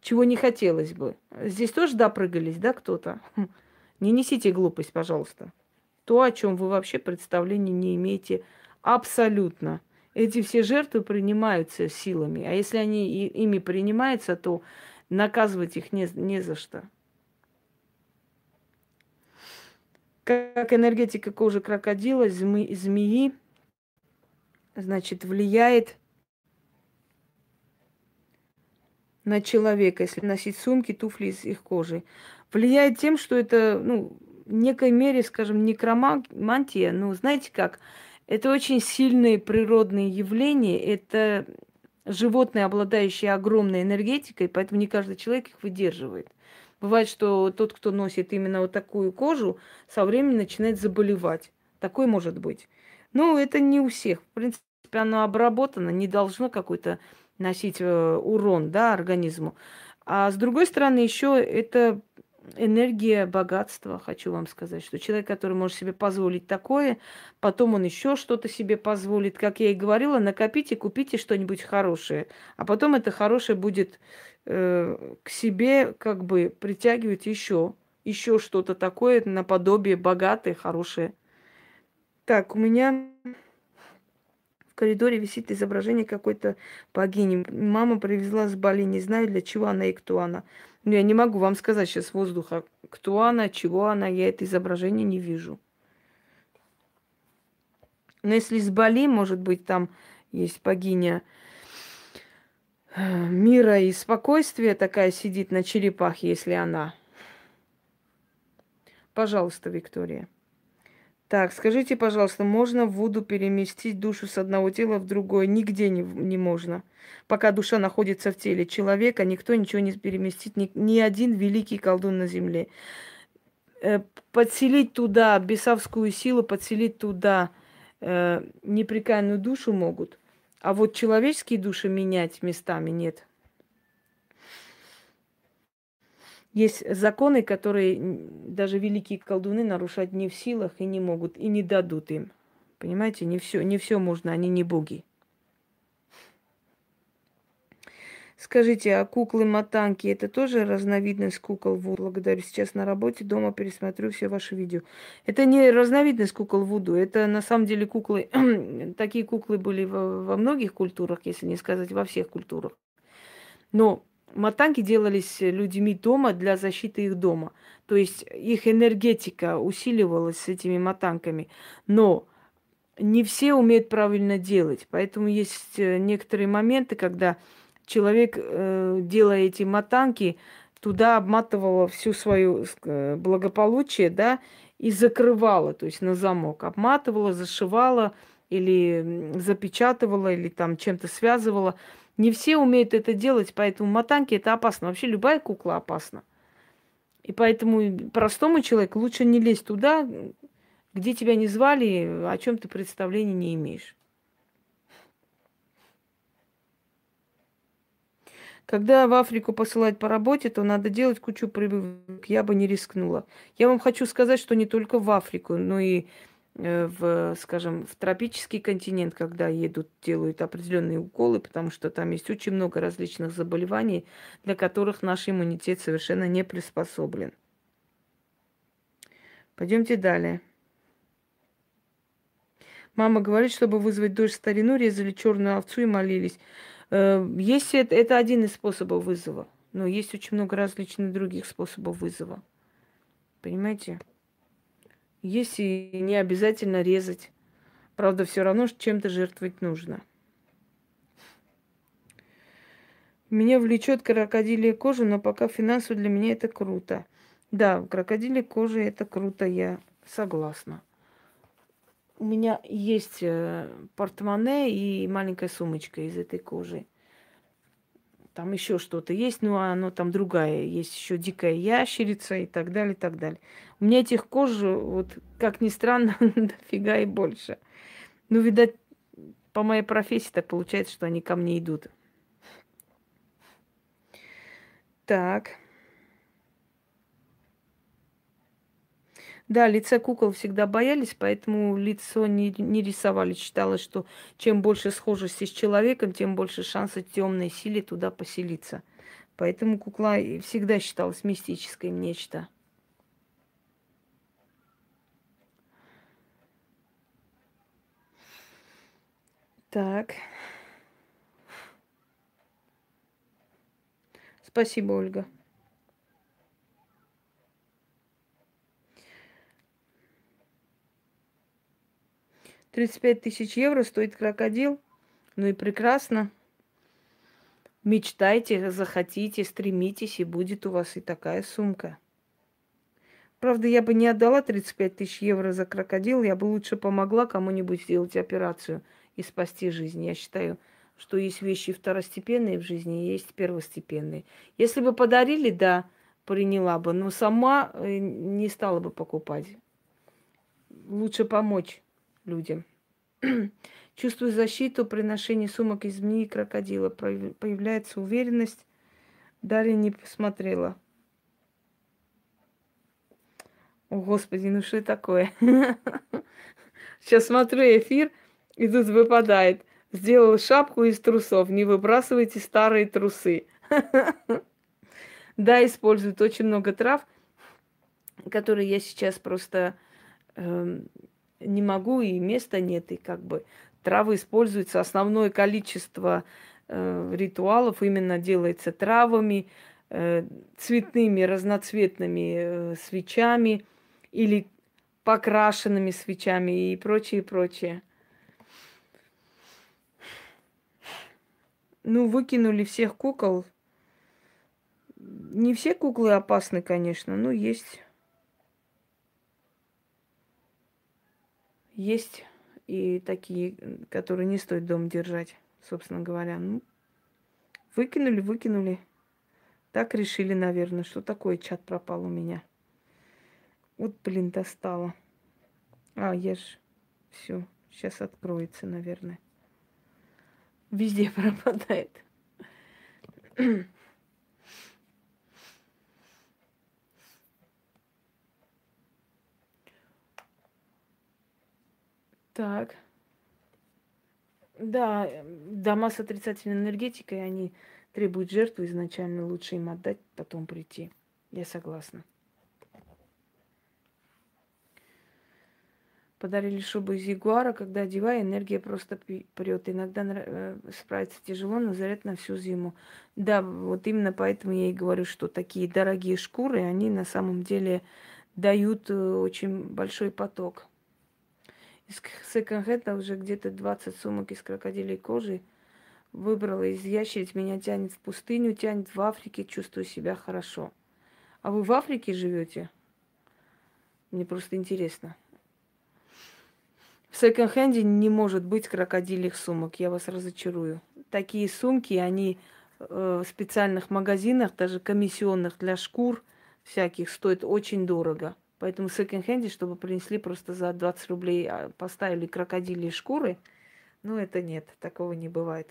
чего не хотелось бы. Здесь тоже допрыгались, да, кто-то? Хм. Не несите глупость, пожалуйста. То, о чем вы вообще представления не имеете абсолютно. Эти все жертвы принимаются силами. А если они ими принимаются, то наказывать их не, не за что. Как энергетика кожи крокодила, змеи, змеи значит, влияет на человека, если носить сумки, туфли из их кожи. Влияет тем, что это, ну, в некой мере, скажем, некромантия, ну, знаете как, это очень сильные природные явления, это животные, обладающие огромной энергетикой, поэтому не каждый человек их выдерживает. Бывает, что тот, кто носит именно вот такую кожу, со временем начинает заболевать. Такой может быть. Ну, это не у всех. В принципе, оно обработано, не должно какой-то носить э, урон да, организму. А с другой стороны, еще это энергия богатства, хочу вам сказать, что человек, который может себе позволить такое, потом он еще что-то себе позволит. Как я и говорила, накопите, купите что-нибудь хорошее, а потом это хорошее будет э, к себе как бы притягивать еще, еще что-то такое наподобие богатое, хорошее. Так, у меня в коридоре висит изображение какой-то богини. Мама привезла с Бали, не знаю для чего она и кто она. Но я не могу вам сказать сейчас воздуха, кто она, чего она, я это изображение не вижу. Но если с Бали, может быть, там есть богиня э, мира и спокойствия такая сидит на черепахе, если она. Пожалуйста, Виктория. Так, скажите, пожалуйста, можно в Вуду переместить душу с одного тела в другое? Нигде не, не можно. Пока душа находится в теле человека, никто ничего не переместит, ни, ни один великий колдун на земле. Э, подселить туда бесовскую силу, подселить туда э, непрекаянную душу могут, а вот человеческие души менять местами нет. Есть законы, которые даже великие колдуны нарушать не в силах и не могут, и не дадут им. Понимаете, не все, не все можно, они не боги. Скажите, а куклы-матанки это тоже разновидность кукол Вуду? Благодарю. Сейчас на работе, дома пересмотрю все ваши видео. Это не разновидность кукол Вуду, это на самом деле куклы. (clears throat) Такие куклы были во, во многих культурах, если не сказать во всех культурах. Но Матанги делались людьми дома для защиты их дома. То есть их энергетика усиливалась с этими матанками. Но не все умеют правильно делать. Поэтому есть э, некоторые моменты, когда человек, э, делая эти матанки, туда обматывала всю свою э, благополучие, да, и закрывала, то есть на замок. Обматывала, зашивала или запечатывала, или там чем-то связывала. Не все умеют это делать, поэтому матанки это опасно. Вообще любая кукла опасна. И поэтому простому человеку лучше не лезть туда, где тебя не звали, о чем ты представления не имеешь. Когда в Африку посылать по работе, то надо делать кучу прививок. Я бы не рискнула. Я вам хочу сказать, что не только в Африку, но и в, скажем, в тропический континент, когда едут, делают определенные уколы, потому что там есть очень много различных заболеваний, для которых наш иммунитет совершенно не приспособлен. Пойдемте далее. Мама говорит, чтобы вызвать дождь старину, резали черную овцу и молились. Э, есть это, это один из способов вызова, но есть очень много различных других способов вызова. Понимаете? Есть и не обязательно резать. Правда, все равно чем-то жертвовать нужно. Меня влечет крокодилия кожа, но пока финансово для меня это круто. Да, крокодилия кожа это круто, я согласна. У меня есть э, портмоне и маленькая сумочка из этой кожи там еще что-то есть, но оно там другая. Есть еще дикая ящерица и так далее, и так далее. У меня этих кож, вот, как ни странно, (laughs) дофига и больше. Ну, видать, по моей профессии так получается, что они ко мне идут. Так. Да, лица кукол всегда боялись, поэтому лицо не, не рисовали. Считалось, что чем больше схожести с человеком, тем больше шанса темной силе туда поселиться. Поэтому кукла всегда считалась мистической нечто. Так. Спасибо, Ольга. Тридцать пять тысяч евро стоит крокодил. Ну и прекрасно. Мечтайте, захотите, стремитесь, и будет у вас и такая сумка. Правда, я бы не отдала 35 тысяч евро за крокодил, я бы лучше помогла кому-нибудь сделать операцию и спасти жизнь. Я считаю, что есть вещи второстепенные в жизни, есть первостепенные. Если бы подарили, да, приняла бы, но сама э, не стала бы покупать. Лучше помочь людям. (clears throat) Чувствую защиту при ношении сумок из змеи и крокодила. Появляется уверенность. Дарья не посмотрела. О, Господи, ну что такое? (laughs) Сейчас смотрю эфир, и тут выпадает. Сделал шапку из трусов. Не выбрасывайте старые трусы. (laughs) Да, используют очень много трав, которые я сейчас просто э, не могу, и места нет, и как бы травы используются. Основное количество э, ритуалов именно делается травами, э, цветными, разноцветными э, свечами или покрашенными свечами и прочее, прочее. Ну, выкинули всех кукол. Не все куклы опасны, конечно, но есть. Есть и такие, которые не стоит дом держать, собственно говоря. Ну, выкинули, выкинули. Так решили, наверное, что такое чат пропал у меня. Вот, блин, достала. А, я ж... Все, сейчас откроется, наверное. Везде (laughs) пропадает. Так. Да, дома с отрицательной энергетикой, они требуют жертву изначально, лучше им отдать, потом прийти. Я согласна. Подарили шубу из ягуара, когда одеваю, энергия просто прет. Иногда э, справиться тяжело, но заряд на всю зиму. Да, вот именно поэтому я и говорю, что такие дорогие шкуры, они на самом деле дают э, очень большой поток. Из секонд-хенда уже где-то 20 сумок из крокодилей кожи выбрала из ящериц. Меня тянет в пустыню, тянет в Африке, чувствую себя хорошо. А вы в Африке живете? Мне просто интересно. В секонд-хенде не может быть крокодильных сумок, я вас разочарую. Такие сумки, они э, в специальных магазинах, даже комиссионных для шкур всяких, стоят очень дорого. Поэтому в секонд-хенде, чтобы принесли просто за 20 рублей, а, поставили крокодильные шкуры, ну это нет, такого не бывает.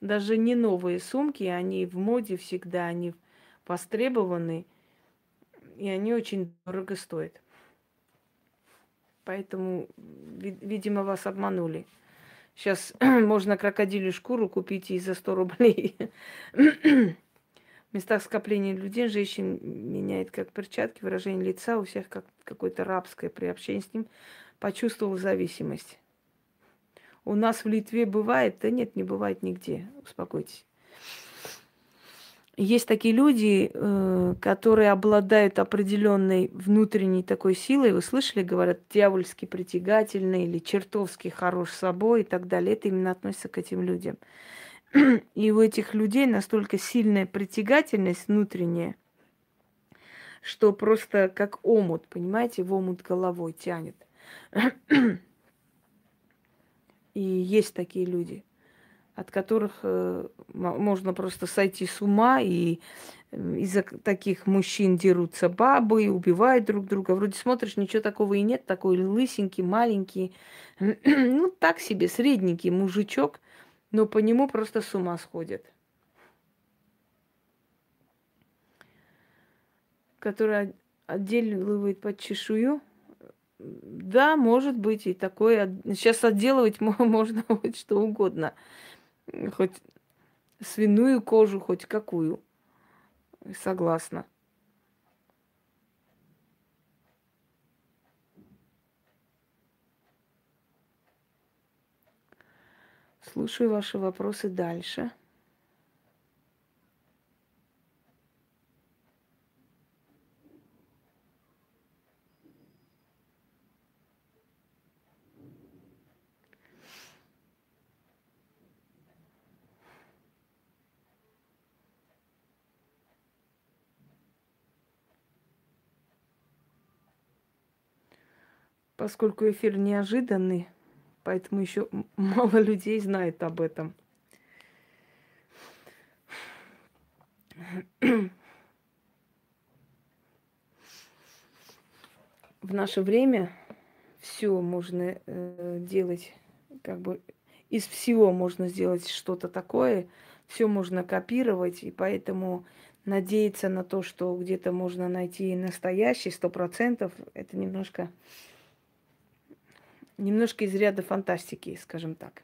Даже не новые сумки, они в моде всегда, они востребованы – и они очень дорого стоят. Поэтому, видимо, вас обманули. Сейчас (clears throat) можно крокодилю шкуру купить и за 100 рублей. (clears throat) В местах скопления людей женщин меняет как перчатки, выражение лица у всех как какое-то рабское при общении с ним. Почувствовал зависимость. У нас в Литве бывает? Да нет, не бывает нигде. Успокойтесь. Есть такие люди, э, которые обладают определенной внутренней такой силой. Вы слышали, говорят, дьявольски притягательный или чертовски хорош собой и так далее. Это именно относится к этим людям. (clears throat) И у этих людей настолько сильная притягательность внутренняя, что просто как омут, понимаете, в омут головой тянет. (clears throat) И есть такие люди от которых э, можно просто сойти с ума, и из-за таких мужчин дерутся бабы, убивают друг друга. Вроде смотришь, ничего такого и нет, такой лысенький, маленький, (clears throat) ну так себе, средненький мужичок, но по нему просто с ума сходят. Который отделывает под чешую. Да, может быть и такое. Сейчас отделывать (laughs) можно хоть что угодно хоть свиную кожу, хоть какую. Согласна. Слушаю ваши вопросы дальше. Поскольку эфир неожиданный, поэтому еще мало людей знает об этом. В наше время все можно э, делать, как бы из всего можно сделать что-то такое, все можно копировать, и поэтому надеяться на то, что где-то можно найти настоящий сто процентов, это немножко немножко из ряда фантастики, скажем так.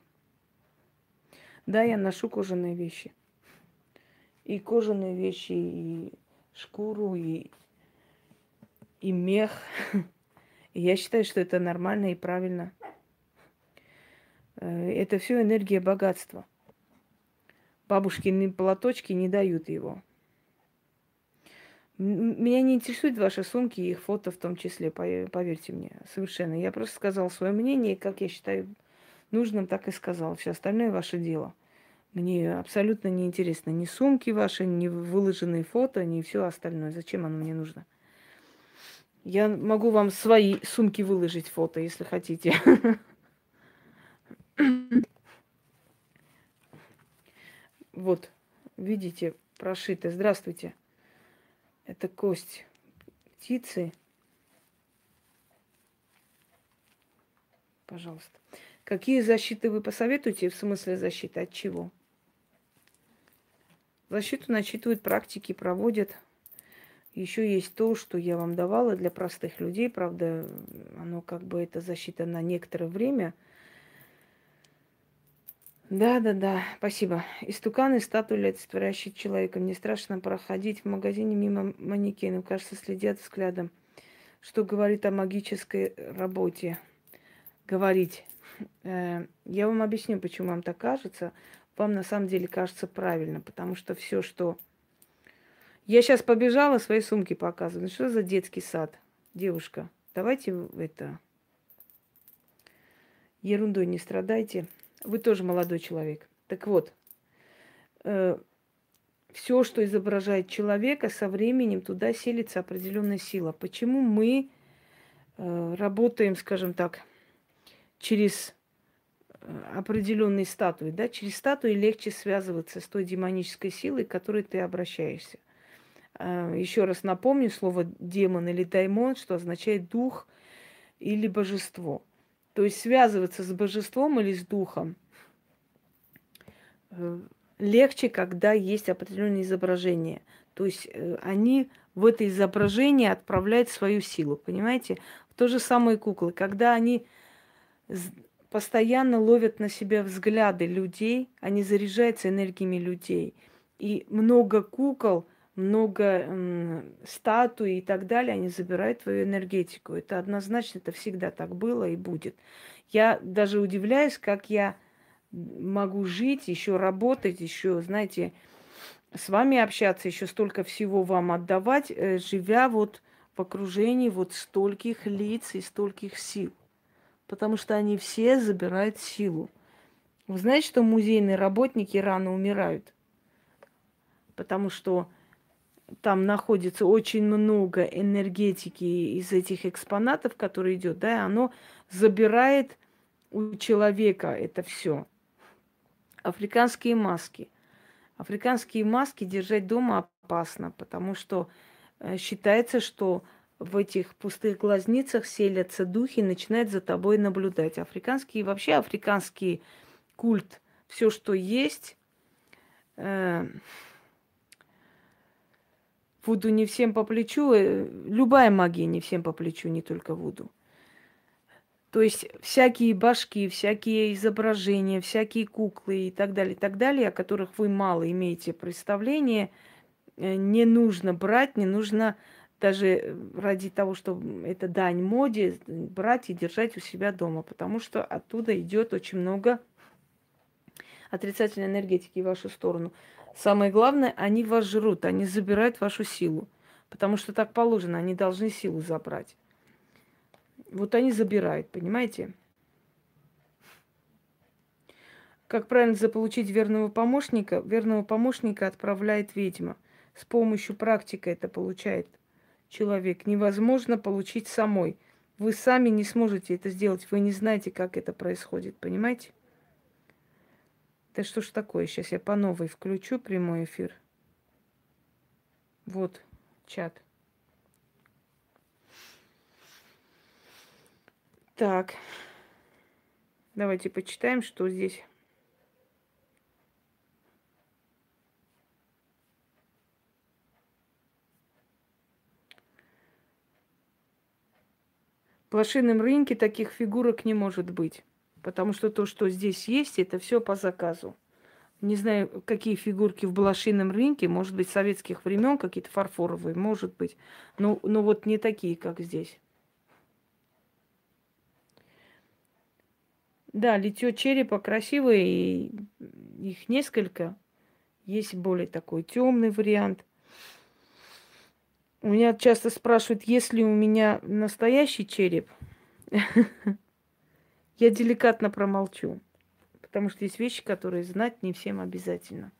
Да, я ношу кожаные вещи. И кожаные вещи, и шкуру, и, и мех. (laughs) И я считаю, что это нормально и правильно. Э, это все энергия богатства. Бабушкины платочки не дают его. Меня не интересуют ваши сумки и их фото в том числе, поверьте мне, совершенно. Я просто сказал свое мнение, как я считаю нужным, так и сказал. Все остальное ваше дело. Мне абсолютно не интересно ни сумки ваши, ни выложенные фото, ни все остальное. Зачем оно мне нужно? Я могу вам свои сумки выложить фото, если хотите. (laughs) Вот, видите, прошито. Здравствуйте. Это кость птицы. Пожалуйста. Какие защиты вы посоветуете? В смысле защиты от чего? Защиту начитывают практики, проводят. Еще есть то, что я вам давала для простых людей. Правда, оно как бы это защита на некоторое время – да, да, да, спасибо. Истуканы, статуи олицетворяющие человека. Мне страшно проходить в магазине мимо манекенов. Кажется, следят взглядом. Что говорит о магической работе? Говорить. Э, я вам объясню, почему вам так кажется. Вам на самом деле кажется правильно, потому что все, что... Я сейчас побежала свои сумки показывать. Что за детский сад? Девушка, давайте это... Ерундой не страдайте. Вы тоже молодой человек. Так вот, э, все, что изображает человека, со временем туда селится определенная сила. Почему мы э, работаем, скажем так, через э, определенные статуи, да, через статуи легче связываться с той демонической силой, к которой ты обращаешься. Э, еще раз напомню слово демон или даймон, что означает дух или божество. То есть связываться с божеством или с духом э, легче, когда есть определенное изображение. То есть э, они в это изображение отправляют свою силу, понимаете? То же самое куклы. Когда они постоянно ловят на себя взгляды людей, они заряжаются энергиями людей. И много кукол – много статуй и так далее, они забирают твою энергетику. Это однозначно, это всегда так было и будет. Я даже удивляюсь, как я могу жить, еще работать, еще, знаете, с вами общаться, еще столько всего вам отдавать, э, живя вот в окружении вот стольких лиц и стольких сил. Потому что они все забирают силу. Вы знаете, что музейные работники рано умирают? Потому что там находится очень много энергетики из этих экспонатов, которые идет, да, оно забирает у человека это все. Африканские маски. Африканские маски держать дома опасно, потому что э, считается, что в этих пустых глазницах селятся духи и начинают за тобой наблюдать. Африканские, вообще африканский культ, все, что есть, э, Вуду не всем по плечу, э, любая магия не всем по плечу, не только Вуду. То есть всякие башки, всякие изображения, всякие куклы и так далее, и так далее, о которых вы мало имеете представления, э, не нужно брать, не нужно даже ради того, чтобы это дань моде, брать и держать у себя дома, потому что оттуда идет очень много отрицательной энергетики в вашу сторону. Самое главное, они вас жрут, они забирают вашу силу. Потому что так положено, они должны силу забрать. Вот они забирают, понимаете? Как правильно заполучить верного помощника? Верного помощника отправляет ведьма. С помощью практики это получает человек. Невозможно получить самой. Вы сами не сможете это сделать. Вы не знаете, как это происходит. Понимаете? Да что ж такое? Сейчас я по новой включу прямой эфир. Вот чат. Так. Давайте почитаем, что здесь. В блошином рынке таких фигурок не может быть. Потому что то, что здесь есть, это все по заказу. Не знаю, какие фигурки в блошином рынке, может быть, советских времен, какие-то фарфоровые, может быть. Но, но вот не такие, как здесь. Да, литье черепа красивое, и их несколько. Есть более такой темный вариант – у меня часто спрашивают, есть ли у меня настоящий череп. (laughs) Я деликатно промолчу, потому что есть вещи, которые знать не всем обязательно.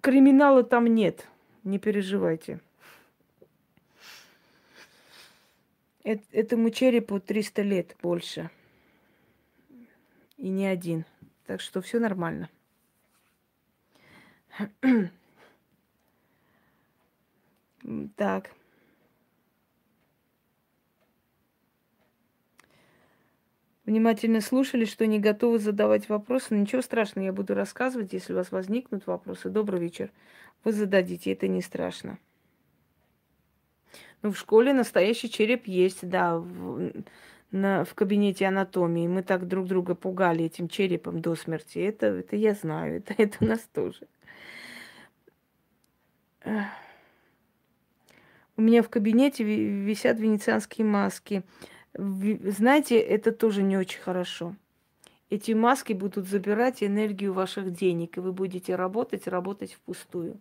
Криминала там нет, не переживайте. Этому черепу 300 лет больше. И не один. Так что все нормально. (clears throat) Так. Внимательно слушали, что не готовы задавать вопросы. Ничего страшного, я буду рассказывать, если у вас возникнут вопросы. Добрый вечер. Вы зададите, это не страшно. Ну, в школе настоящий череп есть, да, в, на, в кабинете анатомии. Мы так друг друга пугали этим черепом до смерти. Это, это я знаю, (laughs) это, это у нас тоже. У меня в кабинете висят венецианские маски. Знаете, это тоже не очень хорошо. Эти маски будут забирать энергию ваших денег, и вы будете работать, работать впустую.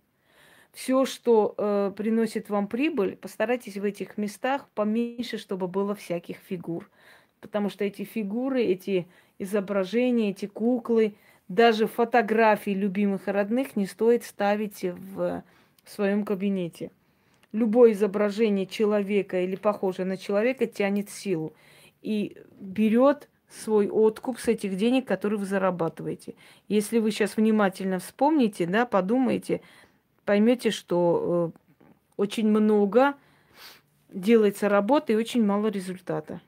Все, что э, приносит вам прибыль, постарайтесь в этих местах поменьше, чтобы было всяких фигур. Потому что эти фигуры, эти изображения, эти куклы, даже фотографии любимых и родных не стоит ставить в, в своем кабинете любое изображение человека или похожее на человека тянет силу и берет свой откуп с этих денег, которые вы зарабатываете. Если вы сейчас внимательно вспомните, да, подумаете, поймете, что э, очень много делается работы и очень мало результата.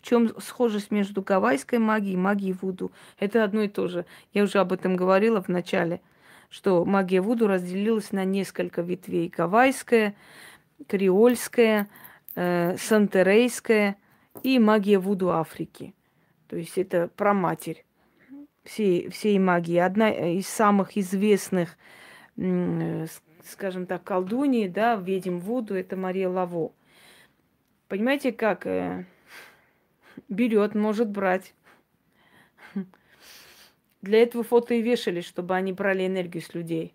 В чем схожесть между гавайской магией и магией Вуду? Это одно и то же. Я уже об этом говорила в начале – что магия Вуду разделилась на несколько ветвей. Гавайская, креольская, э, сантерейская и магия Вуду Африки. То есть это про матерь всей, всей магии. Одна из самых известных, э, скажем так, колдуней, да, ведьм Вуду, это Мария Лаво. Понимаете, как э, берет, может брать для этого фото и вешали, чтобы они брали энергию с людей.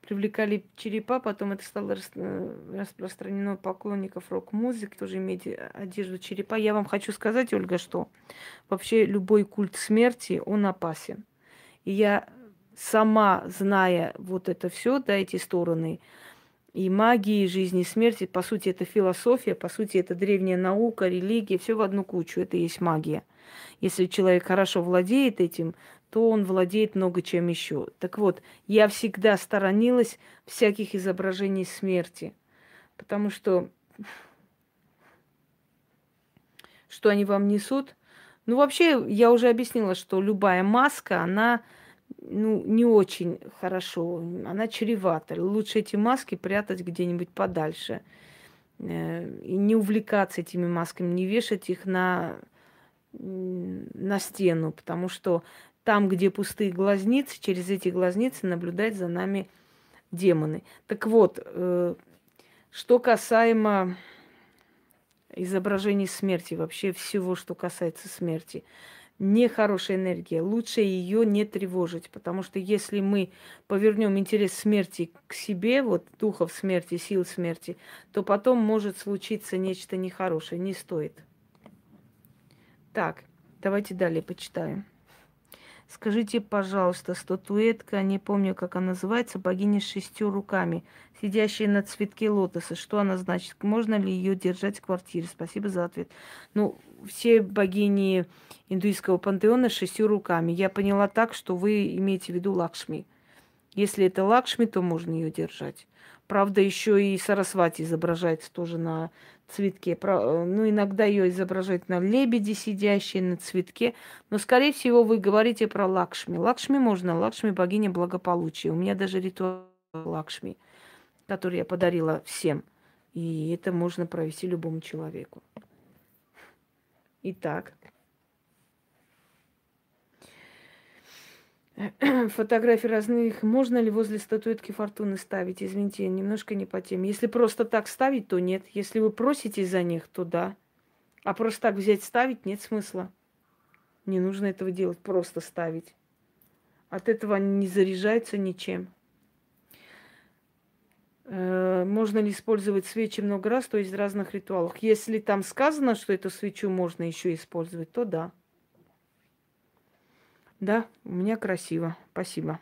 Привлекали черепа, потом это стало э, распространено поклонников рок-музыки, тоже иметь одежду черепа. Я вам хочу сказать, Ольга, что вообще любой культ смерти, он опасен. И я сама, зная вот это все, да, эти стороны, и магии, и жизни, и смерти, по сути, это философия, по сути, это древняя наука, религия, все в одну кучу, это и есть магия – если человек хорошо владеет этим, то он владеет много чем еще. Так вот, я всегда сторонилась всяких изображений смерти, потому что что они вам несут. Ну, вообще, я уже объяснила, что любая маска, она ну, не очень хорошо, она чревата. Лучше эти маски прятать где-нибудь подальше. Э, и не увлекаться этими масками, не вешать их на на стену, потому что там, где пустые глазницы, через эти глазницы наблюдать за нами демоны. Так вот, э, что касаемо изображений смерти, вообще всего, что касается смерти. Нехорошая энергия. Лучше ее не тревожить, потому что если мы повернем интерес смерти к себе, вот духов смерти, сил смерти, то потом может случиться нечто нехорошее. Не стоит. Так, давайте далее почитаем. Скажите, пожалуйста, статуэтка, не помню, как она называется, богиня с шестью руками, сидящая на цветке лотоса. Что она значит? Можно ли ее держать в квартире? Спасибо за ответ. Ну, все богини индуистского пантеона с шестью руками. Я поняла так, что вы имеете в виду Лакшми. Если это Лакшми, то можно ее держать. Правда, еще и Сарасвати изображается тоже на цветке. Ну, иногда ее изображают на лебеде сидящей, на цветке. Но, скорее всего, вы говорите про Лакшми. Лакшми можно. Лакшми – богиня благополучия. У меня даже ритуал Лакшми, который я подарила всем. И это можно провести любому человеку. Итак, (clears throat) фотографии разных. Можно ли возле статуэтки фортуны ставить? Извините, я немножко не по теме. Если просто так ставить, то нет. Если вы просите за них, то да. А просто так взять ставить нет смысла. Не нужно этого делать, просто ставить. От этого они не заряжаются ничем. Э, можно ли использовать свечи много раз, то есть в разных ритуалах? Если там сказано, что эту свечу можно еще использовать, то да. Да, у меня красиво. Спасибо.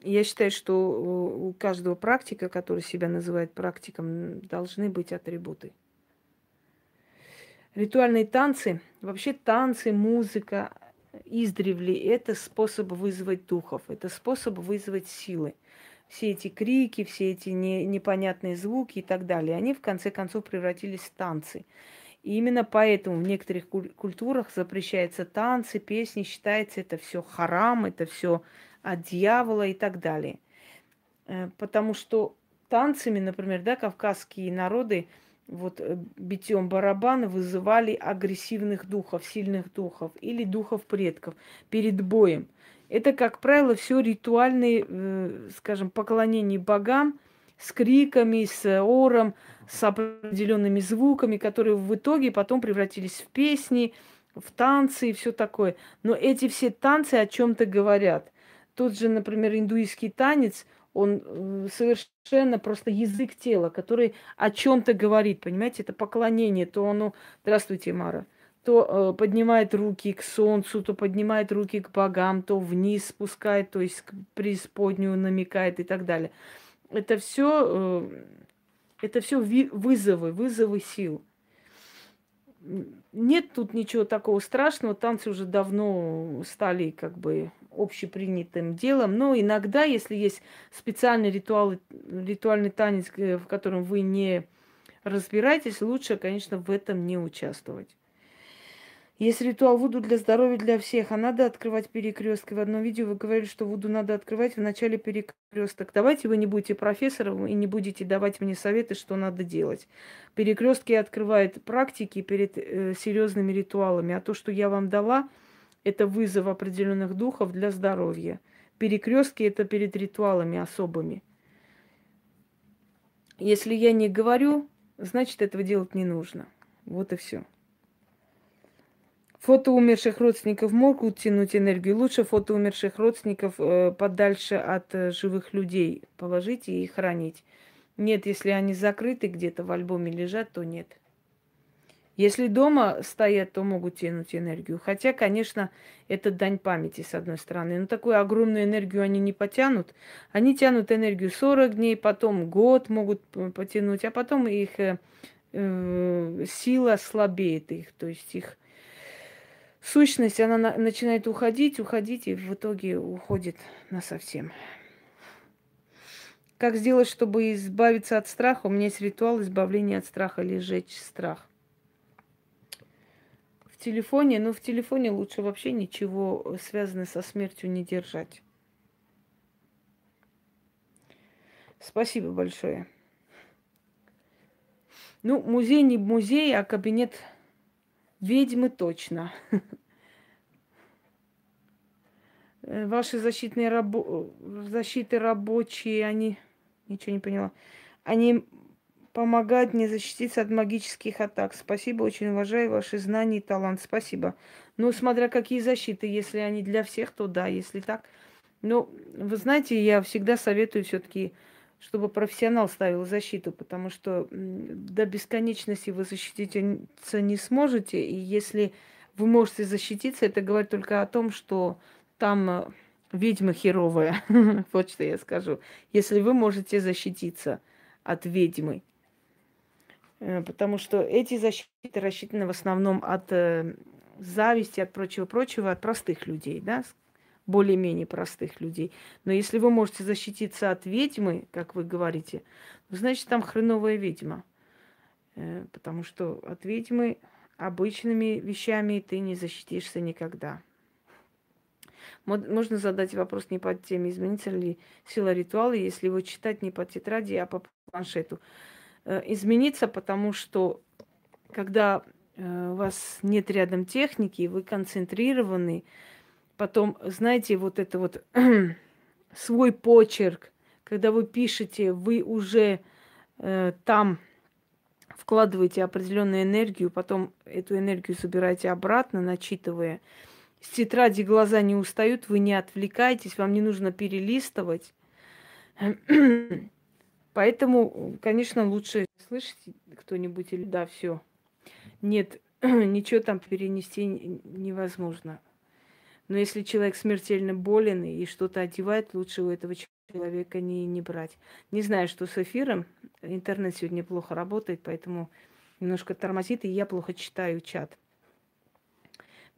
Я считаю, что у каждого практика, который себя называет практиком, должны быть атрибуты. Ритуальные танцы, вообще танцы, музыка, издревле это способ вызвать духов, это способ вызвать силы. Все эти крики, все эти не, непонятные звуки и так далее, они в конце концов превратились в танцы. И именно поэтому в некоторых культурах запрещаются танцы, песни, считается это все харам, это все от дьявола и так далее. Э, потому что танцами, например, да, кавказские народы вот э, битьем барабана вызывали агрессивных духов, сильных духов или духов предков перед боем. Это, как правило, все ритуальные, э, скажем, поклонения богам с криками, с ором, с определенными звуками, которые в итоге потом превратились в песни, в танцы и все такое. Но эти все танцы о чем-то говорят. Тот же, например, индуистский танец, он э, совершенно просто язык тела, который о чем-то говорит, понимаете, это поклонение, то оно, здравствуйте, Мара, то э, поднимает руки к солнцу, то поднимает руки к богам, то вниз спускает, то есть к преисподнюю намекает и так далее. Это все, э, это все вызовы, вызовы сил. Нет тут ничего такого страшного, танцы уже давно стали как бы общепринятым делом, но иногда, если есть специальный ритуал, ритуальный танец, э, в котором вы не разбираетесь, лучше, конечно, в этом не участвовать. Есть ритуал Вуду для здоровья для всех, а надо открывать перекрестки. В одном видео вы говорили, что Вуду надо открывать в начале перекресток. Давайте вы не будете профессором и не будете давать мне советы, что надо делать. Перекрестки открывают практики перед э, серьезными ритуалами, а то, что я вам дала – это вызов определенных духов для здоровья. Перекрестки это перед ритуалами особыми. Если я не говорю, значит этого делать не нужно. Вот и все. Фото умерших родственников могут тянуть энергию. Лучше фото умерших родственников э, подальше от э, живых людей положить и хранить. Нет, если они закрыты где-то в альбоме лежат, то нет. Если дома стоят, то могут тянуть энергию. Хотя, конечно, это дань памяти, с одной стороны. Но такую огромную энергию они не потянут. Они тянут энергию 40 дней, потом год могут потянуть, а потом их э, э, сила слабеет их. То есть их сущность, она на, начинает уходить, уходить, и в итоге уходит на совсем. Как сделать, чтобы избавиться от страха? У меня есть ритуал избавления от страха или сжечь страх телефоне, но в телефоне лучше вообще ничего связанное со смертью не держать. Спасибо большое. Ну, музей не музей, а кабинет ведьмы точно. Ваши защитные рабо... защиты рабочие, они... Ничего не поняла. Они помогает мне защититься от магических атак. Спасибо, очень уважаю ваши знания и талант. Спасибо. Ну, смотря какие защиты, если они для всех, то да, если так. Но, вы знаете, я всегда советую все-таки, чтобы профессионал ставил защиту, потому что до бесконечности вы защититься не сможете. И если вы можете защититься, это говорит только о том, что там э, ведьма херовая. (laughs) вот что я скажу. Если вы можете защититься от ведьмы. Э, потому что эти защиты рассчитаны в основном от э, зависти, от прочего-прочего, от простых людей, да, более-менее простых людей. Но если вы можете защититься от ведьмы, как вы говорите, значит, там хреновая ведьма. Э, потому что от ведьмы обычными вещами ты не защитишься никогда. Можно задать вопрос не по теме, изменится ли сила ритуала, если его читать не по тетради, а по планшету. Э, изменится, потому что когда э, у вас нет рядом техники, вы концентрированы, потом, знаете, вот это вот (clears throat) свой почерк, когда вы пишете, вы уже э, там вкладываете определенную энергию, потом эту энергию забираете обратно, начитывая. С тетради глаза не устают, вы не отвлекаетесь, вам не нужно перелистывать. (clears throat) Поэтому, конечно, лучше слышать кто-нибудь или да, все. Нет, (clears throat) ничего там перенести невозможно. Но если человек смертельно болен и что-то одевает, лучше у этого человека не, не брать. Не знаю, что с эфиром. Интернет сегодня плохо работает, поэтому немножко тормозит, и я плохо читаю чат.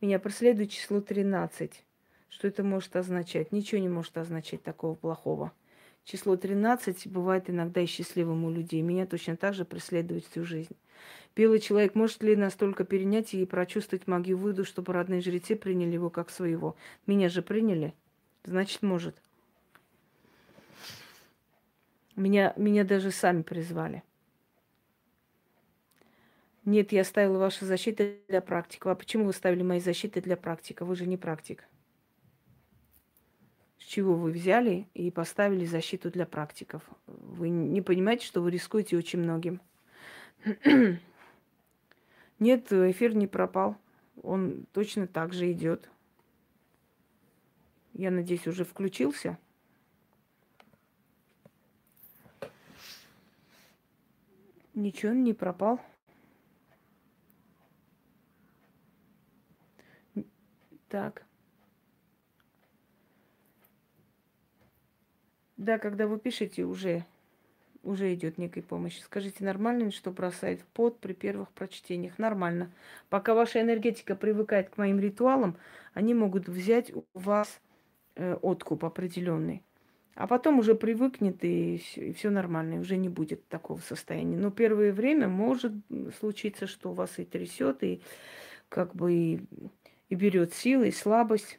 Меня преследует число 13. Что это может означать? Ничего не может означать такого плохого. Число 13 бывает иногда и счастливым у людей. Меня точно так же преследует всю жизнь. Белый человек может ли настолько перенять и прочувствовать магию выйду, чтобы родные жрецы приняли его как своего? Меня же приняли. Значит, может. Меня, меня даже сами призвали. Нет, я ставила ваши защиты для практиков. А почему вы ставили мои защиты для практика? Вы же не практик. Чего вы взяли и поставили защиту для практиков? Вы не понимаете, что вы рискуете очень многим. (clears throat) Нет, эфир не пропал. Он точно так же идет. Я надеюсь, уже включился. Ничего, он не пропал. Так. Да, когда вы пишете, уже, уже идет некая помощь. Скажите, нормально ли, что бросает в пот при первых прочтениях? Нормально. Пока ваша энергетика привыкает к моим ритуалам, они могут взять у вас э, откуп определенный. А потом уже привыкнет и все, нормально, и уже не будет такого состояния. Но первое время может случиться, что у вас и трясет, и как бы и и берет силы, и слабость.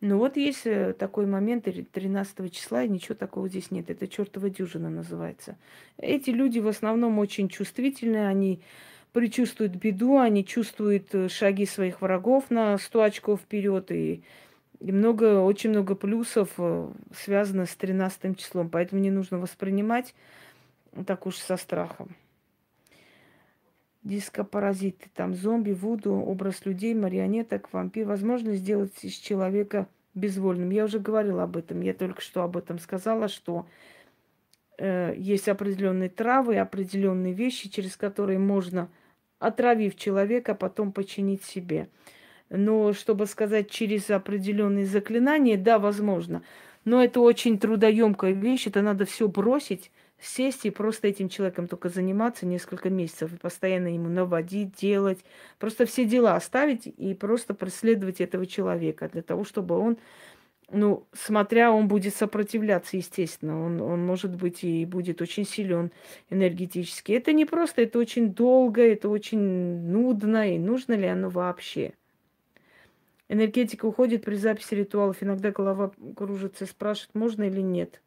Ну вот есть э, такой момент 13 числа, и ничего такого здесь нет. Это чертова дюжина называется. Эти люди в основном очень чувствительные, они предчувствуют беду, они чувствуют э, шаги своих врагов на 100 очков вперед, и, и много, очень много плюсов э, связано с 13 числом. Поэтому не нужно воспринимать так уж со страхом дископаразиты, там зомби, вуду, образ людей, марионеток, вампир. Возможно сделать из человека безвольным. Я уже говорила об этом. Я только что об этом сказала, что э, есть определенные травы, определенные вещи, через которые можно, отравив человека, потом починить себе. Но чтобы сказать через определенные заклинания, да, возможно. Но это очень трудоемкая вещь, это надо все бросить, сесть и просто этим человеком только заниматься несколько месяцев и постоянно ему наводить, делать, просто все дела оставить и просто преследовать этого человека для того, чтобы он, ну, смотря, он будет сопротивляться, естественно, он, он может быть и будет очень силен энергетически. Это не просто, это очень долго, это очень нудно, и нужно ли оно вообще? Энергетика уходит при записи ритуалов. Иногда голова кружится и спрашивает, можно или нет.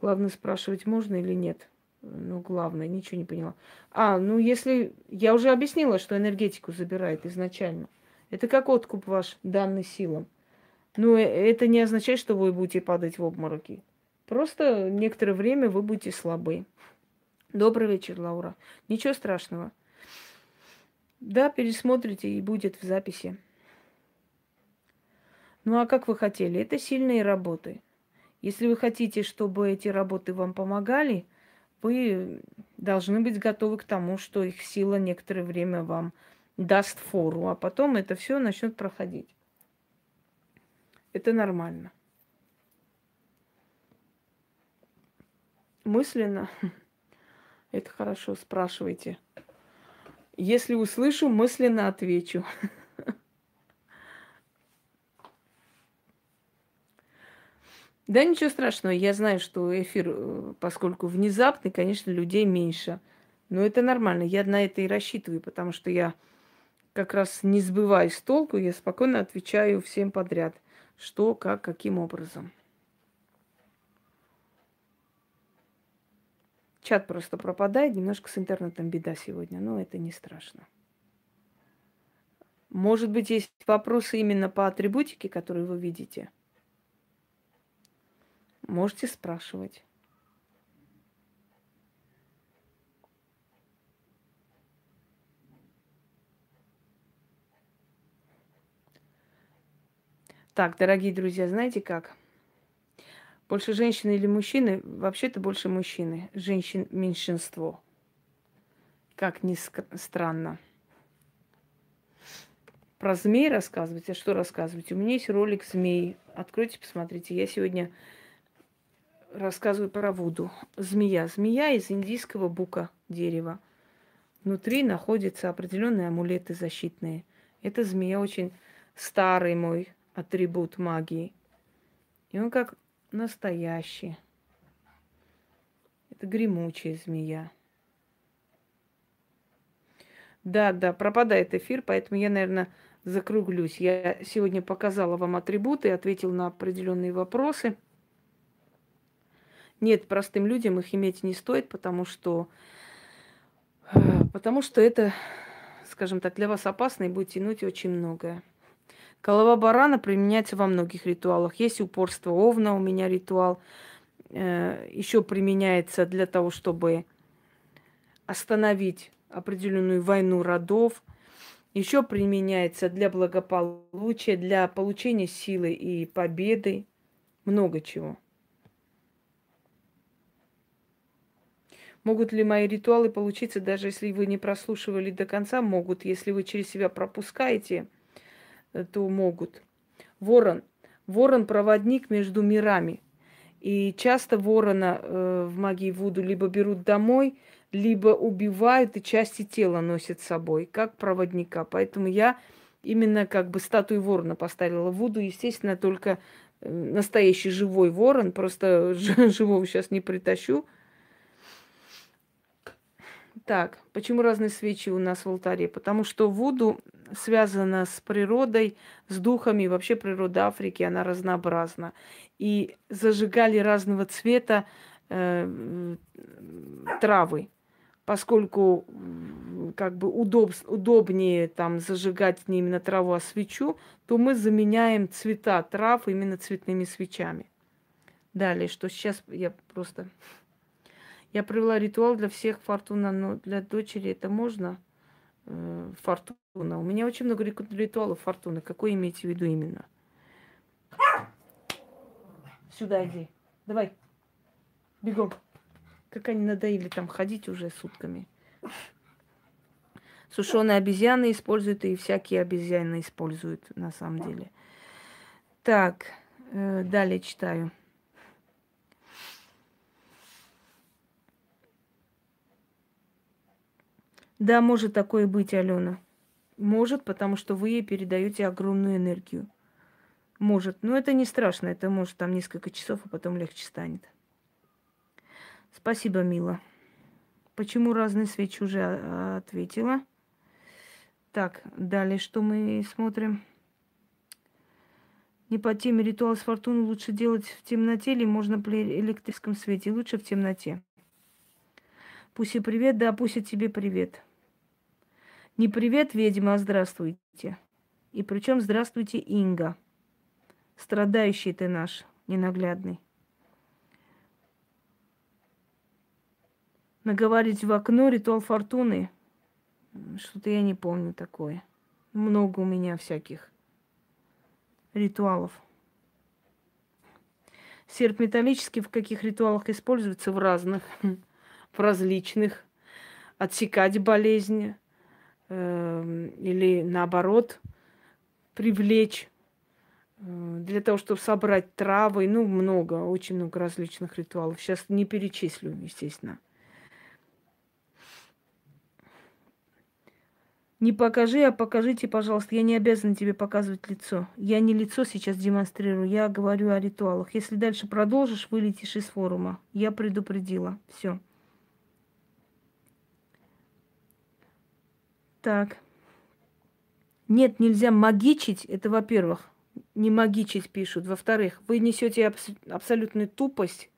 Главное спрашивать, можно или нет. Ну, главное, ничего не поняла. А, ну если... Я уже объяснила, что энергетику забирает изначально. Это как откуп ваш, данный силам. Но э, это не означает, что вы будете падать в обмороки. Просто некоторое время вы будете слабы. Добрый вечер, Лаура. Ничего страшного. Да, пересмотрите и будет в записи. Ну а как вы хотели? Это сильные работы. Если вы хотите, чтобы эти работы вам помогали, вы должны быть готовы к тому, что их сила некоторое время вам даст фору, а потом это все начнет проходить. Это нормально. Мысленно. (laughs) Это хорошо, спрашивайте. Если услышу, мысленно отвечу. (laughs) Да ничего страшного, я знаю, что эфир, э, поскольку внезапный, конечно, людей меньше. Но это нормально, я на это и рассчитываю, потому что я как раз не сбываюсь с толку, я спокойно отвечаю всем подряд, что, как, каким образом. Чат просто пропадает, немножко с интернетом беда сегодня, но это не страшно. Может быть, есть вопросы именно по атрибутике, которые вы видите – Можете спрашивать. Так, дорогие друзья, знаете как? Больше женщины или мужчины? Вообще-то больше мужчины. Женщин меньшинство. Как ни странно. Про змей рассказывать? А что рассказывать? У меня есть ролик змей. Откройте, посмотрите. Я сегодня рассказываю про Вуду. Змея. Змея из индийского бука дерева. Внутри находятся определенные амулеты защитные. Эта змея очень старый мой атрибут магии. И он как настоящий. Это гремучая змея. Да, да, пропадает эфир, поэтому я, наверное, закруглюсь. Я сегодня показала вам атрибуты, ответил на определенные вопросы – нет, простым людям их иметь не стоит, потому что, э, потому что это, скажем так, для вас опасно и будет тянуть очень многое. Голова барана применяется во многих ритуалах. Есть упорство овна, у меня ритуал. Э, Еще применяется для того, чтобы остановить определенную войну родов. Еще применяется для благополучия, для получения силы и победы. Много чего. Могут ли мои ритуалы получиться, даже если вы не прослушивали до конца? Могут. Если вы через себя пропускаете, э, то могут. Ворон. Ворон – проводник между мирами. И часто ворона э, в магии Вуду либо берут домой, либо убивают и части тела носят с собой, как проводника. Поэтому я именно как бы статую ворона поставила. Вуду, естественно, только э, настоящий живой ворон. Просто (laughs) живого сейчас не притащу – так, почему разные свечи у нас в алтаре? Потому что Вуду связана с природой, с духами. Вообще природа Африки, она разнообразна. И зажигали разного цвета э, травы. Поскольку как бы удоб, удобнее там зажигать не именно траву, а свечу, то мы заменяем цвета трав именно цветными свечами. Далее, что сейчас я просто я провела ритуал для всех фортуна, но для дочери это можно? Э, фортуна. У меня очень много ритуалов фортуны. Какой имеете в виду именно? Сюда иди. Давай. Бегом. Как они надоели там ходить уже сутками. Сушеные обезьяны используют, и всякие обезьяны используют на самом деле. Так, э, далее читаю. Да, может такое быть, Алена. Может, потому что вы ей передаете огромную энергию. Может. Но это не страшно. Это может там несколько часов, а потом легче станет. Спасибо, Мила. Почему разные свечи уже а, ответила? Так, далее что мы смотрим? Не по теме ритуал с фортуной лучше делать в темноте или можно при электрическом свете? Лучше в темноте. Пусть привет, да, пусть тебе привет. Не привет, ведьма, а здравствуйте. И причем здравствуйте, Инга. Страдающий ты наш, ненаглядный. наговорить в окно ритуал фортуны. Что-то я не помню такое. Много у меня всяких ритуалов. Серп металлический в каких ритуалах используется? В разных, (laughs) в различных. Отсекать болезни э, или наоборот привлечь э, для того, чтобы собрать травы. Ну, много, очень много различных ритуалов. Сейчас не перечислю, естественно. Не покажи, а покажите, пожалуйста. Я не обязана тебе показывать лицо. Я не лицо сейчас демонстрирую, я говорю о ритуалах. Если дальше продолжишь, вылетишь из форума. Я предупредила. Все. Так. Нет, нельзя магичить. Это, во-первых, не магичить пишут. Во-вторых, вы несете абс- абсолютную тупость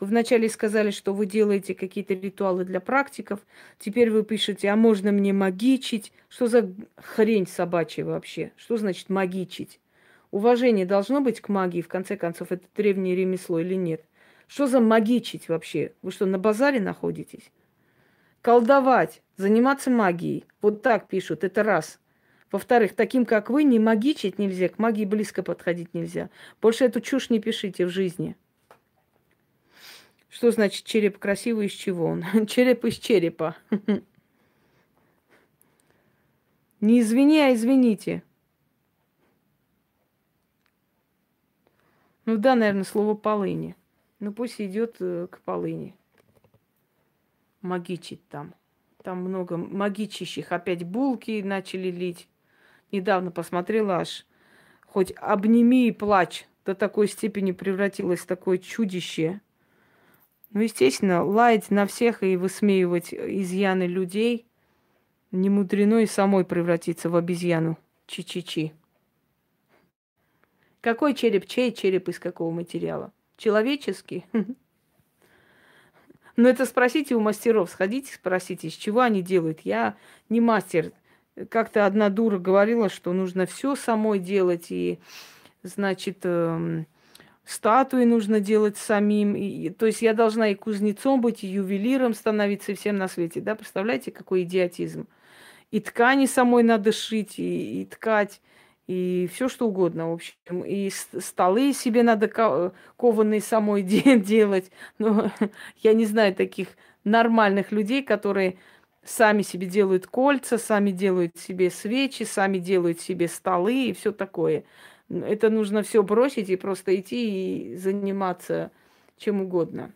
вы вначале сказали, что вы делаете какие-то ритуалы для практиков. Теперь вы пишете, а можно мне магичить? Что за хрень собачья вообще? Что значит магичить? Уважение должно быть к магии, в конце концов, это древнее ремесло или нет? Что за магичить вообще? Вы что, на базаре находитесь? Колдовать, заниматься магией. Вот так пишут, это раз. Во-вторых, таким, как вы, не магичить нельзя, к магии близко подходить нельзя. Больше эту чушь не пишите в жизни. Что значит череп красивый из чего он? (laughs) Череп из черепа. (laughs) Не извини, а извините. Ну да, наверное, слово полыни. Ну пусть идет э, к полыни. Магичить там. Там много магичащих. Опять булки начали лить. Недавно посмотрела аж. Хоть обними и плачь. До такой степени превратилось в такое чудище. Ну, естественно, лаять на всех и высмеивать изъяны людей не мудрено и самой превратиться в обезьяну. Чи-чи-чи. Какой череп? Чей череп из какого материала? Человеческий? (laughs) Ну, это спросите у мастеров. Сходите, спросите, из чего они делают. Я не мастер. Как-то одна дура говорила, что нужно все самой делать. И, значит, эм, статуи нужно делать самим. И, то есть я должна и кузнецом быть, и ювелиром становиться, и всем на свете. Да? Представляете, какой идиотизм. И ткани самой надо шить, и, и ткать, и все что угодно, в общем. И столы себе надо кованые самой (laughs) делать. Но (laughs) я не знаю таких нормальных людей, которые сами себе делают кольца, сами делают себе свечи, сами делают себе столы и все такое. Это нужно все бросить и просто идти и заниматься чем угодно.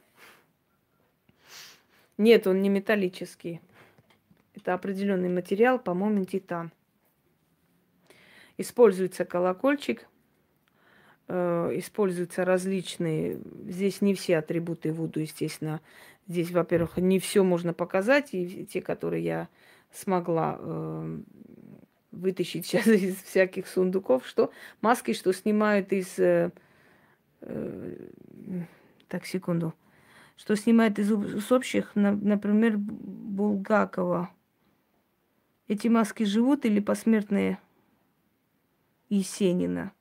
Нет, он не металлический. Это определенный материал, по-моему, титан. Используется колокольчик, э, используются различные. Здесь не все атрибуты Вуду, естественно. Здесь, во-первых, не все можно показать, и те, которые я смогла э, вытащить (laughs) сейчас из всяких сундуков, что маски, что снимают из... Э, так, секунду. Что снимают из усопших, на, например, Булгакова. Эти маски живут или посмертные Есенина?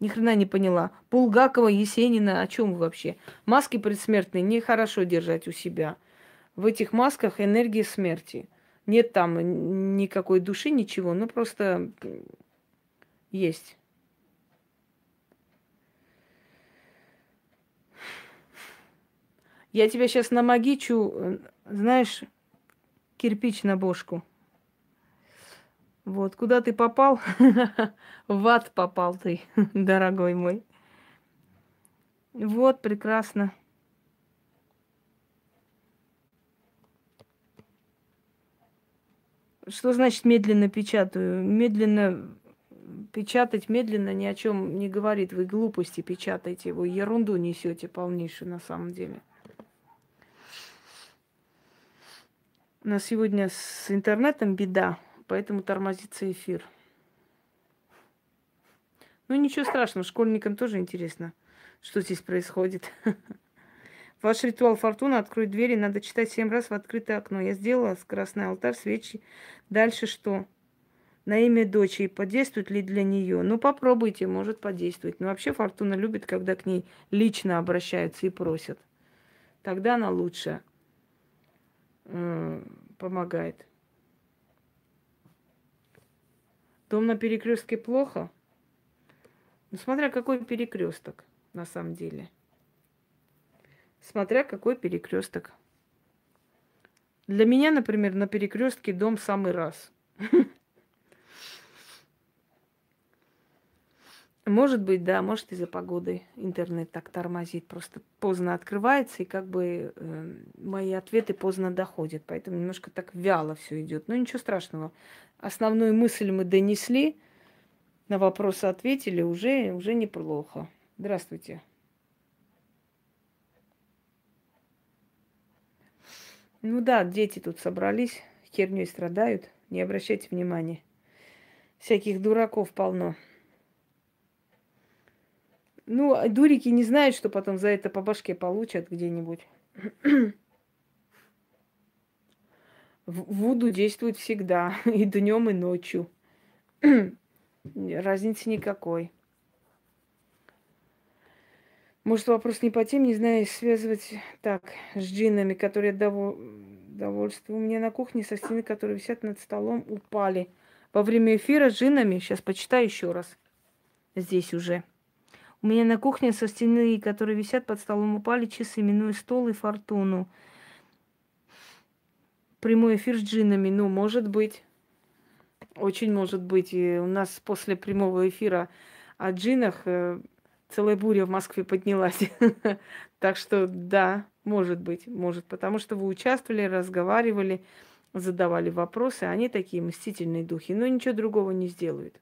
Ни хрена не поняла. Булгакова, Есенина, о чем вы вообще? Маски предсмертные нехорошо держать у себя. В этих масках энергия смерти. Нет там никакой души, ничего, ну просто есть. Я тебя сейчас намагичу, знаешь, кирпич на бошку. Вот, куда ты попал? (laughs) В ад попал ты, (laughs) дорогой мой. Вот, прекрасно. Что значит медленно печатаю? Медленно печатать медленно ни о чем не говорит. Вы глупости печатаете, вы ерунду несете полнейшую на самом деле. У нас сегодня с интернетом беда, поэтому тормозится эфир. Ну ничего страшного, школьникам тоже интересно, что здесь происходит. (laughs) Ваш ритуал фортуны открой двери, надо читать семь раз в открытое окно. Я сделала красный алтарь, свечи. Дальше что? На имя дочери подействует ли для нее? Ну, попробуйте, может подействовать. Но вообще фортуна любит, когда к ней лично обращаются и просят. Тогда она лучше. помогает. Дом на перекрестке плохо? Ну, смотря какой перекресток на самом деле. Смотря какой перекресток. Для меня, например, на перекрестке дом самый раз. (laughs) Может быть, да, может из-за погоды интернет так тормозит, просто поздно открывается, и как бы э, мои ответы поздно доходят, поэтому немножко так вяло все идет. Но ничего страшного. Основную мысль мы донесли, на вопросы ответили, уже, уже неплохо. Здравствуйте. Ну да, дети тут собрались, херней страдают, не обращайте внимания. Всяких дураков полно. Ну, а дурики не знают, что потом за это по башке получат где-нибудь. (clears throat) Вуду действует всегда, (laughs) и днем, и ночью. (clears throat) Разницы никакой. Может, вопрос не по теме, не знаю, связывать так, с джинами, которые довол... довольствую. У меня на кухне со стены, которые висят над столом, упали. Во время эфира с джинами, сейчас почитаю еще раз. Здесь уже. У меня на кухне со стены, которые висят под столом, упали часы, минуя стол и фортуну. Прямой эфир с джинами, ну, может быть. Очень может быть. И у нас после прямого эфира о джинах э, целая буря в Москве поднялась. (laughs) Так что да, может быть, может, потому что вы участвовали, разговаривали, задавали вопросы, они такие мстительные духи, но ничего другого не сделают.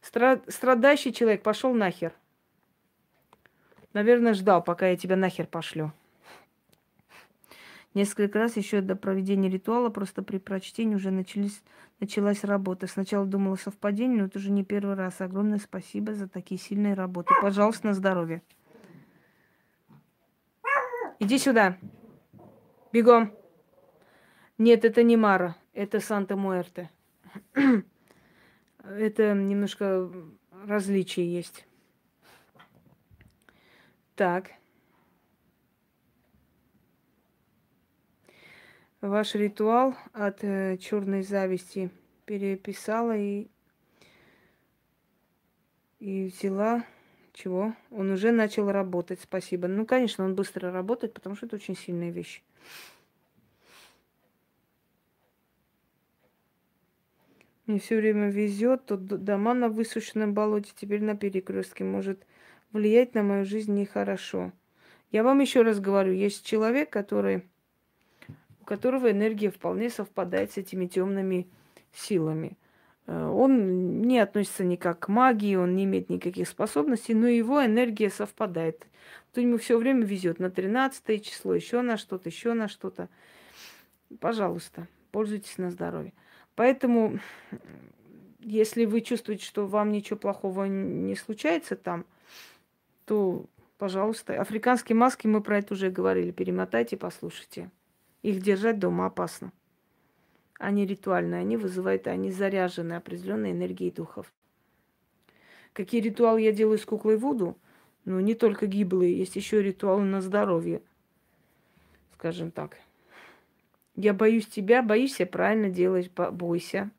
Страдающий человек пошел нахер. Наверное, ждал, пока я тебя нахер пошлю. Несколько раз еще до проведения ритуала, просто при прочтении уже начались, началась работа. Сначала думала совпадение, но это уже не первый раз. Огромное спасибо за такие сильные работы. Пожалуйста, на здоровье. Иди сюда. Бегом. Нет, это не Мара, это Санта-Муэрте. (clears throat) это немножко различия есть. Так. Ваш ритуал от э, черной зависти переписала и, и взяла чего? Он уже начал работать, спасибо. Ну, конечно, он быстро работает, потому что это очень сильная вещь. Мне все время везет, то дома на высушенном болоте, теперь на перекрестке. Может влиять на мою жизнь нехорошо. Я вам еще раз говорю, есть человек, который которого энергия вполне совпадает с этими темными силами. Э, он не относится никак к магии, он не имеет никаких способностей, но его энергия совпадает. То ему все время везет на 13 число, еще на что-то, еще на что-то. Пожалуйста, пользуйтесь на здоровье. Поэтому, если вы чувствуете, что вам ничего плохого не случается там, то, пожалуйста, африканские маски, мы про это уже говорили, перемотайте, послушайте. Их держать дома опасно. Они ритуальные, они вызывают, они заряжены определенной энергией духов. Какие ритуалы я делаю с куклой Вуду? Ну, не только гиблые, есть еще ритуалы на здоровье, скажем так. Я боюсь тебя, боишься, правильно делаешь, бойся.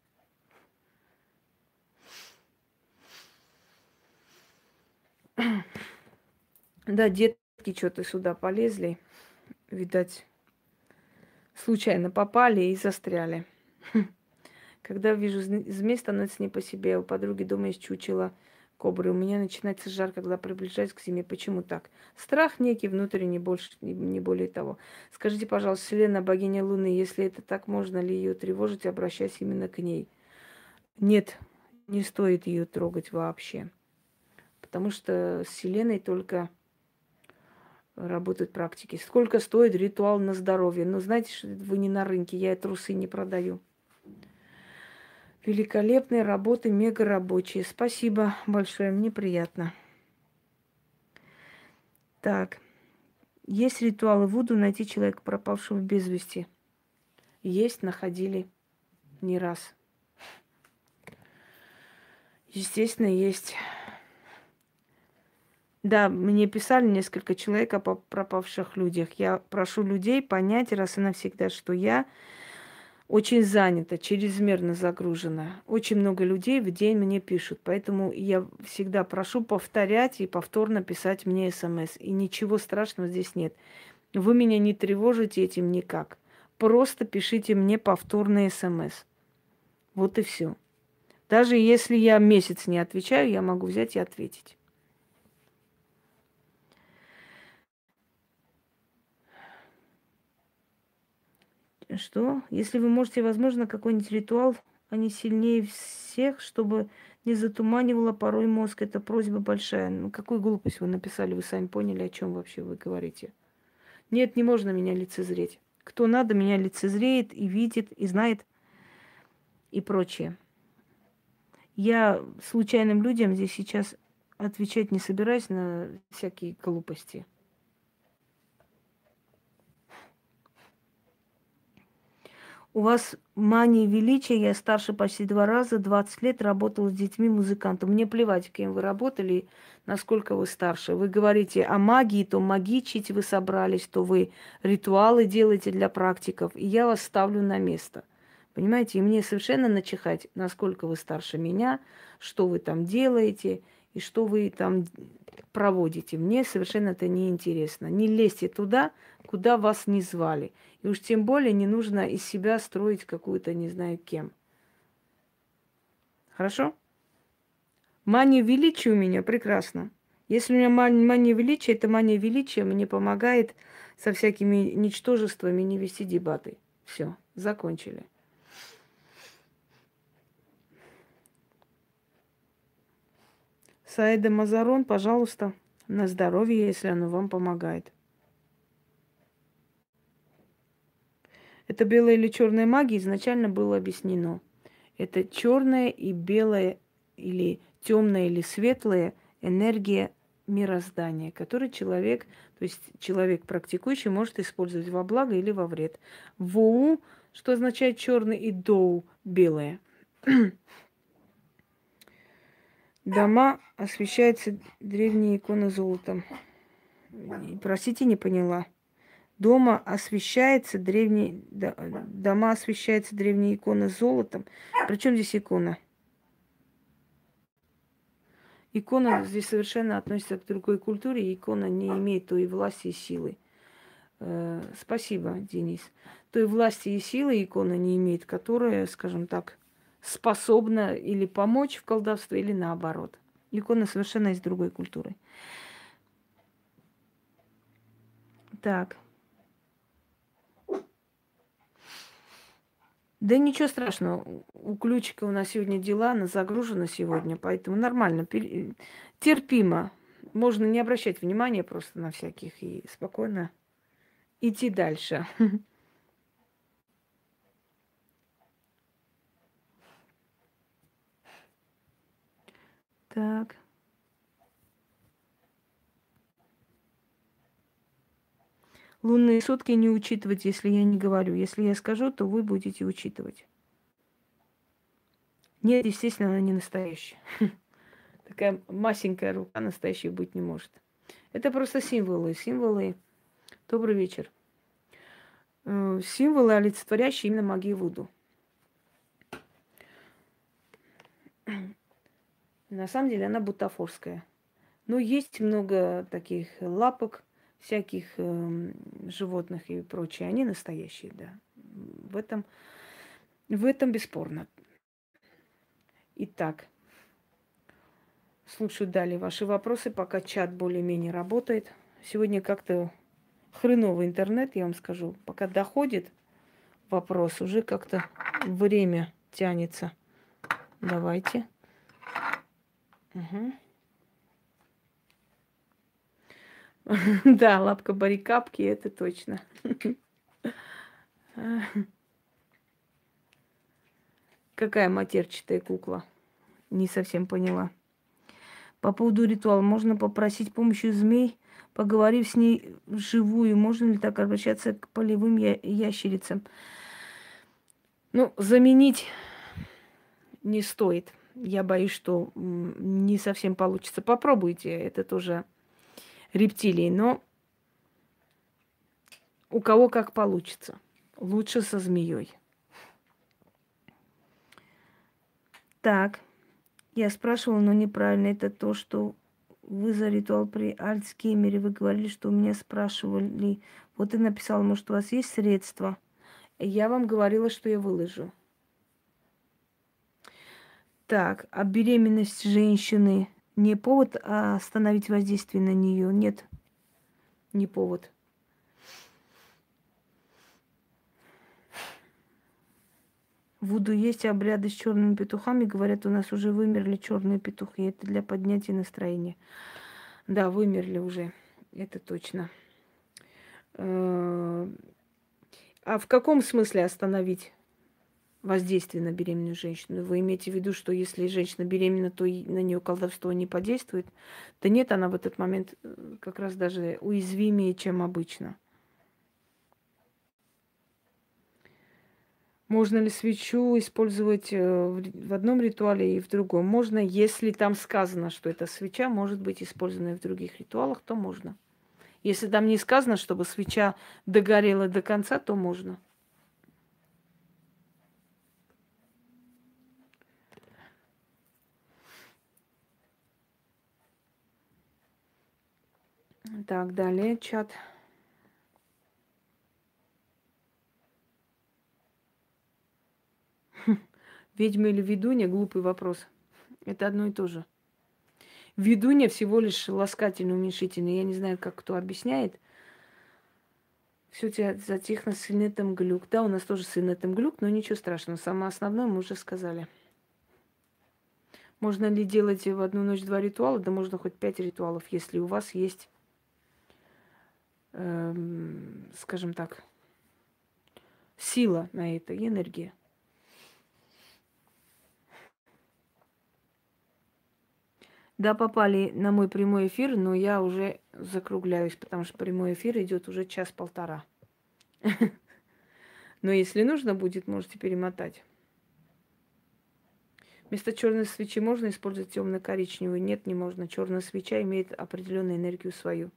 Да, детки что-то сюда полезли. Видать, случайно попали и застряли. (laughs) Когда вижу змей, становится не по себе. У подруги дома есть чучело кобры. У меня начинается жар, когда приближаюсь к зиме. Почему так? Страх некий внутренний, больше, не более того. Скажите, пожалуйста, Селена, богиня Луны, если это так, можно ли ее тревожить, обращаясь именно к ней? Нет, не стоит ее трогать вообще. Потому что с Селеной только работают практики. Сколько стоит ритуал на здоровье? Ну, знаете, что вы не на рынке, я трусы не продаю. Великолепные работы, мега рабочие. Спасибо большое, мне приятно. Так. Есть ритуалы Вуду найти человека, пропавшего без вести? Есть, находили не раз. Естественно, есть. Да, мне писали несколько человек о пропавших людях. Я прошу людей понять раз и навсегда, что я очень занята, чрезмерно загружена. Очень много людей в день мне пишут. Поэтому я всегда прошу повторять и повторно писать мне смс. И ничего страшного здесь нет. Вы меня не тревожите этим никак. Просто пишите мне повторные смс. Вот и все. Даже если я месяц не отвечаю, я могу взять и ответить. Что? Если вы можете, возможно, какой-нибудь ритуал, они сильнее всех, чтобы не затуманивало порой мозг. Это просьба большая. Ну, какую глупость вы написали, вы сами поняли, о чем вообще вы говорите. Нет, не можно меня лицезреть. Кто надо, меня лицезреет и видит, и знает, и прочее. Я случайным людям здесь сейчас отвечать не собираюсь на всякие глупости. У вас мания величия, я старше почти два раза, 20 лет работала с детьми музыкантом. Мне плевать, кем вы работали, насколько вы старше. Вы говорите о магии, то магичить вы собрались, то вы ритуалы делаете для практиков, и я вас ставлю на место. Понимаете, и мне совершенно начихать, насколько вы старше меня, что вы там делаете и что вы там проводите. Мне совершенно это не интересно. Не лезьте туда, куда вас не звали. И уж тем более не нужно из себя строить какую-то не знаю кем. Хорошо? Мания величия у меня прекрасно. Если у меня мания величия, это мания величия мне помогает со всякими ничтожествами не вести дебаты. Все, закончили. Саида Мазарон, пожалуйста, на здоровье, если оно вам помогает. Это белая или черная магия изначально было объяснено. Это черная и белая или темная или светлая энергия мироздания, который человек, то есть человек практикующий, может использовать во благо или во вред. Воу, что означает черный, и доу белое. Дома освещаются древние иконы золотом. Простите, не поняла. Дома освещается древний, дома освещается древние иконы золотом. Причем здесь икона? Икона здесь совершенно относится к другой культуре, икона не имеет той власти и силы. Э, спасибо, Денис. Той власти и силы икона не имеет, которая, скажем так, способна или помочь в колдовстве, или наоборот. Икона совершенно из другой культуры. Так. Да ничего страшного. У ключика у нас сегодня дела, она загружена сегодня, поэтому нормально, терпимо. Можно не обращать внимания просто на всяких и спокойно идти дальше. (laughs) Так. Лунные сутки не учитывать, если я не говорю. Если я скажу, то вы будете учитывать. Нет, естественно, она не настоящая. (laughs) Такая масенькая рука настоящей быть не может. Это просто символы. Символы. Добрый вечер. Э, символы, олицетворяющие именно магию Вуду. На самом деле она бутафорская. Но есть много таких лапок, всяких э, животных и прочее. Они настоящие, да. В этом, в этом бесспорно. Итак, слушаю далее ваши вопросы, пока чат более-менее работает. Сегодня как-то хреновый интернет, я вам скажу. Пока доходит вопрос, уже как-то время тянется. Давайте. Угу. (laughs) Да, лапка барикапки, это точно. Какая матерчатая кукла? Не совсем поняла. По поводу ритуала. Можно попросить помощью змей, поговорив с ней вживую. Можно ли так обращаться к полевым я- ящерицам? Ну, заменить не стоит. Я боюсь, что не совсем получится. Попробуйте. Это тоже рептилии, но у кого как получится. Лучше со змеей. Так, я спрашивала, но неправильно. Это то, что вы за ритуал при Альцгеймере, вы говорили, что у меня спрашивали. Вот и написала, может, у вас есть средства? Я вам говорила, что я выложу. Так, а беременность женщины не повод а остановить воздействие на нее? Нет, не повод. Вуду есть обряды с черными петухами. Говорят, у нас уже вымерли черные петухи. Это для поднятия настроения. Да, вымерли уже. Это точно. Э, а в каком смысле остановить воздействие на беременную женщину? Вы имеете в виду, что если женщина беременна, то на нее колдовство не подействует? Да нет, она в этот момент э, как раз даже уязвимее, чем обычно. Можно ли свечу использовать э, в одном ритуале и в другом? Можно, если там сказано, что эта свеча может быть использована и в других ритуалах, то можно. Если там не сказано, чтобы свеча догорела до конца, то можно. Так, далее чат. (laughs) Ведьма или ведунья – глупый вопрос. Это одно и то же. Ведунья всего лишь ласкательно уменьшительный. Я не знаю, как кто объясняет. Все тебя затихло с инетом глюк. Да, у нас тоже с инетом глюк, но ничего страшного. Самое основное мы уже сказали. Можно ли делать в одну ночь два ритуала? Да можно хоть пять ритуалов, если у вас есть, скажем так, сила на это энергия. Да, попали на мой прямой эфир, но я уже закругляюсь, потому что прямой эфир идет уже час-полтора. (laughs) Но если нужно будет, можете перемотать. Вместо черной свечи можно использовать темно-коричневую? Нет, не можно. Черная свеча имеет определенную энергию свою.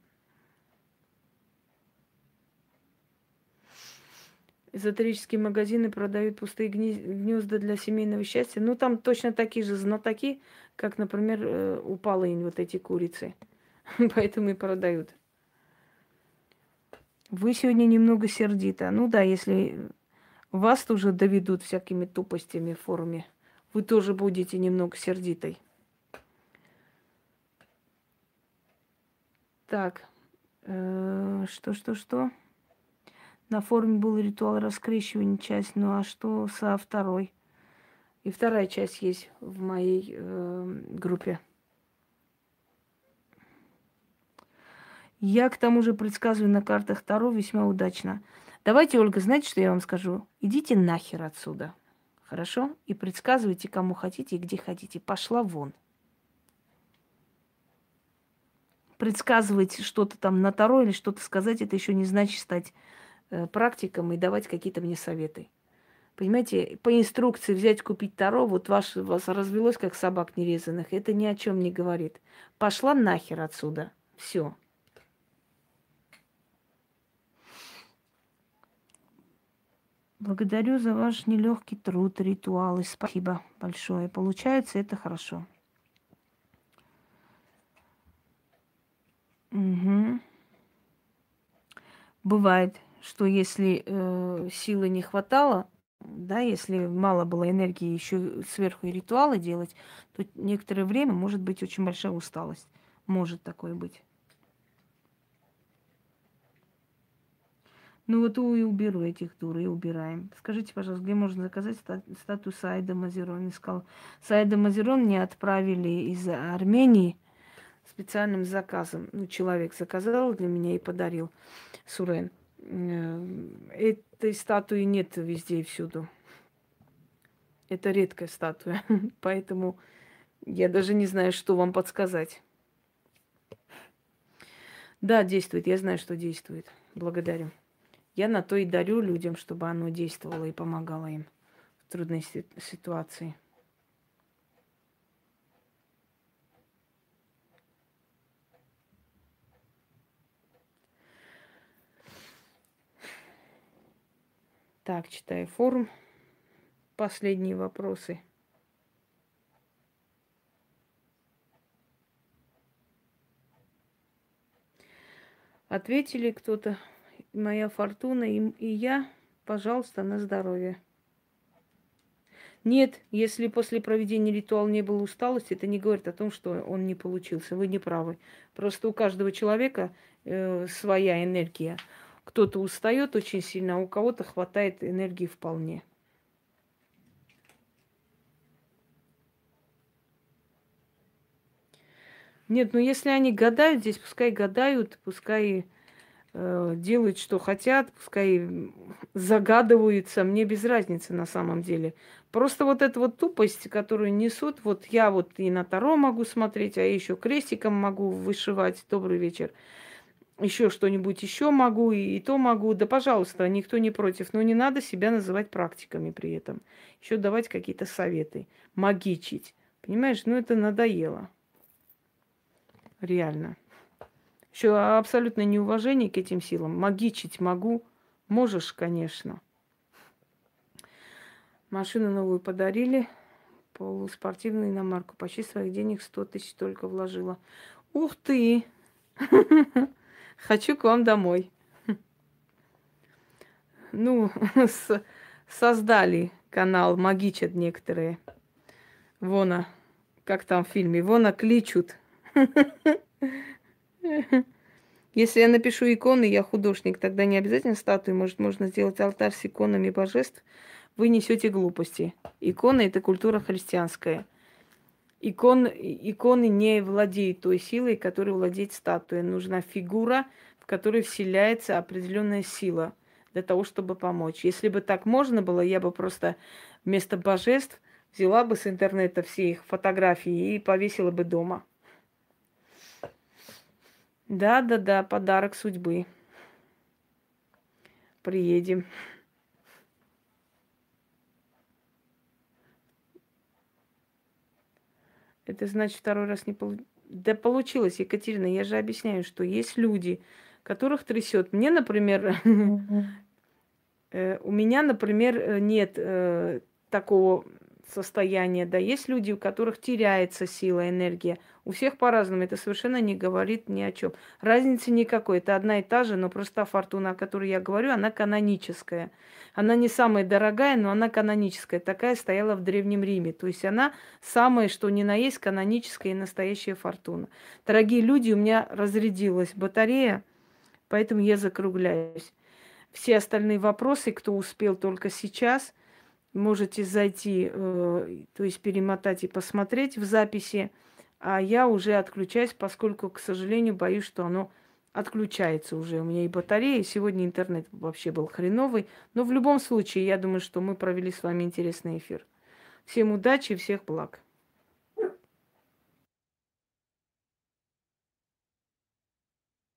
Эзотерические магазины продают пустые гнезда для семейного счастья. Ну, там точно такие же знатоки, как, например, э, у полынь вот эти курицы. (laughs) Поэтому и продают. Вы сегодня немного сердита. Ну да, если вас тоже доведут всякими тупостями в форуме, вы тоже будете немного сердитой. Так, э, что, что, что? На форуме был ритуал раскрещивания часть, ну а что со второй? И вторая часть есть в моей э, группе. Я к тому же предсказываю на картах Таро весьма удачно. Давайте, Ольга, знаете, что я вам скажу? Идите нахер отсюда. Хорошо? И предсказывайте, кому хотите и где хотите. Пошла вон. Предсказывать что-то там на Таро или что-то сказать, это еще не значит стать э, практиком и давать какие-то мне советы. Понимаете, по инструкции взять, купить Таро, вот ваш, вас развелось, как собак нерезанных, это ни о чем не говорит. Пошла нахер отсюда. Все. Благодарю за ваш нелегкий труд, ритуалы. Спасибо большое. Получается это хорошо. Угу. Бывает, что если э, силы не хватало, да, если мало было энергии еще сверху и ритуалы делать, то некоторое время может быть очень большая усталость. Может такое быть. Ну вот и уберу этих дур, и убираем. Скажите, пожалуйста, где можно заказать статус Саида Мазерон? Искал. Саида Мазерон мне отправили из Армении специальным заказом. Ну, человек заказал для меня и подарил Сурен. Э, этой статуи нет везде и всюду. Это редкая статуя, (laughs) поэтому я даже не знаю, что вам подсказать. Да, действует. Я знаю, что действует. Благодарю. Я на то и дарю людям, чтобы оно действовало и помогало им в трудной ситуации. Так, читаю форум. Последние вопросы. Ответили кто-то, моя фортуна и, и я, пожалуйста, на здоровье. Нет, если после проведения ритуала не было усталости, это не говорит о том, что он не получился. Вы не правы. Просто у каждого человека э, своя энергия. Кто-то устает очень сильно, а у кого-то хватает энергии вполне. Нет, ну если они гадают здесь, пускай гадают, пускай э, делают, что хотят, пускай загадываются, мне без разницы на самом деле. Просто вот эта вот тупость, которую несут, вот я вот и на Таро могу смотреть, а еще крестиком могу вышивать. Добрый вечер. Еще что-нибудь еще могу, и, и то могу. Да, пожалуйста, никто не против. Но не надо себя называть практиками при этом. Еще давать какие-то советы. Магичить. Понимаешь, ну это надоело. Реально. Еще абсолютно неуважение к этим силам. Магичить могу. Можешь, конечно. Машину новую подарили. Полуспортивную иномарку. Почти своих денег 100 тысяч только вложила. Ух ты! (laughs) Хочу к вам домой. Ну, (laughs) создали канал, магичат некоторые. Вона, как там в фильме, вона кличут. (laughs) Если я напишу иконы, я художник, тогда не обязательно статуи. Может, можно сделать алтарь с иконами божеств. Вы несете глупости. Иконы – это культура христианская. Икон, иконы не владеют той силой, которой владеет статуя. Нужна фигура, в которой вселяется определенная сила для того, чтобы помочь. Если бы так можно было, я бы просто вместо божеств взяла бы с интернета все их фотографии и повесила бы дома. Да, да, да, подарок судьбы. Приедем. Это значит, второй раз не получилось. Да получилось, Екатерина. Я же объясняю, что есть люди, которых трясет. Мне, например, (laughs) э, у меня, например, э, нет э, такого состояния, да, есть люди, у которых теряется сила, энергия. У всех по-разному, это совершенно не говорит ни о чем. Разницы никакой, это одна и та же, но просто та фортуна, о которой я говорю, она каноническая. Она не самая дорогая, но она каноническая. Такая стояла в Древнем Риме. То есть она самая, что ни на есть, каноническая и настоящая фортуна. Дорогие люди, у меня разрядилась батарея, поэтому я закругляюсь. Все остальные вопросы, кто успел только сейчас – можете зайти, э, то есть перемотать и посмотреть в записи, а я уже отключаюсь, поскольку, к сожалению, боюсь, что оно отключается уже. У меня и батарея, сегодня интернет вообще был хреновый. Но в любом случае, я думаю, что мы провели с вами интересный эфир. Всем удачи, всех благ.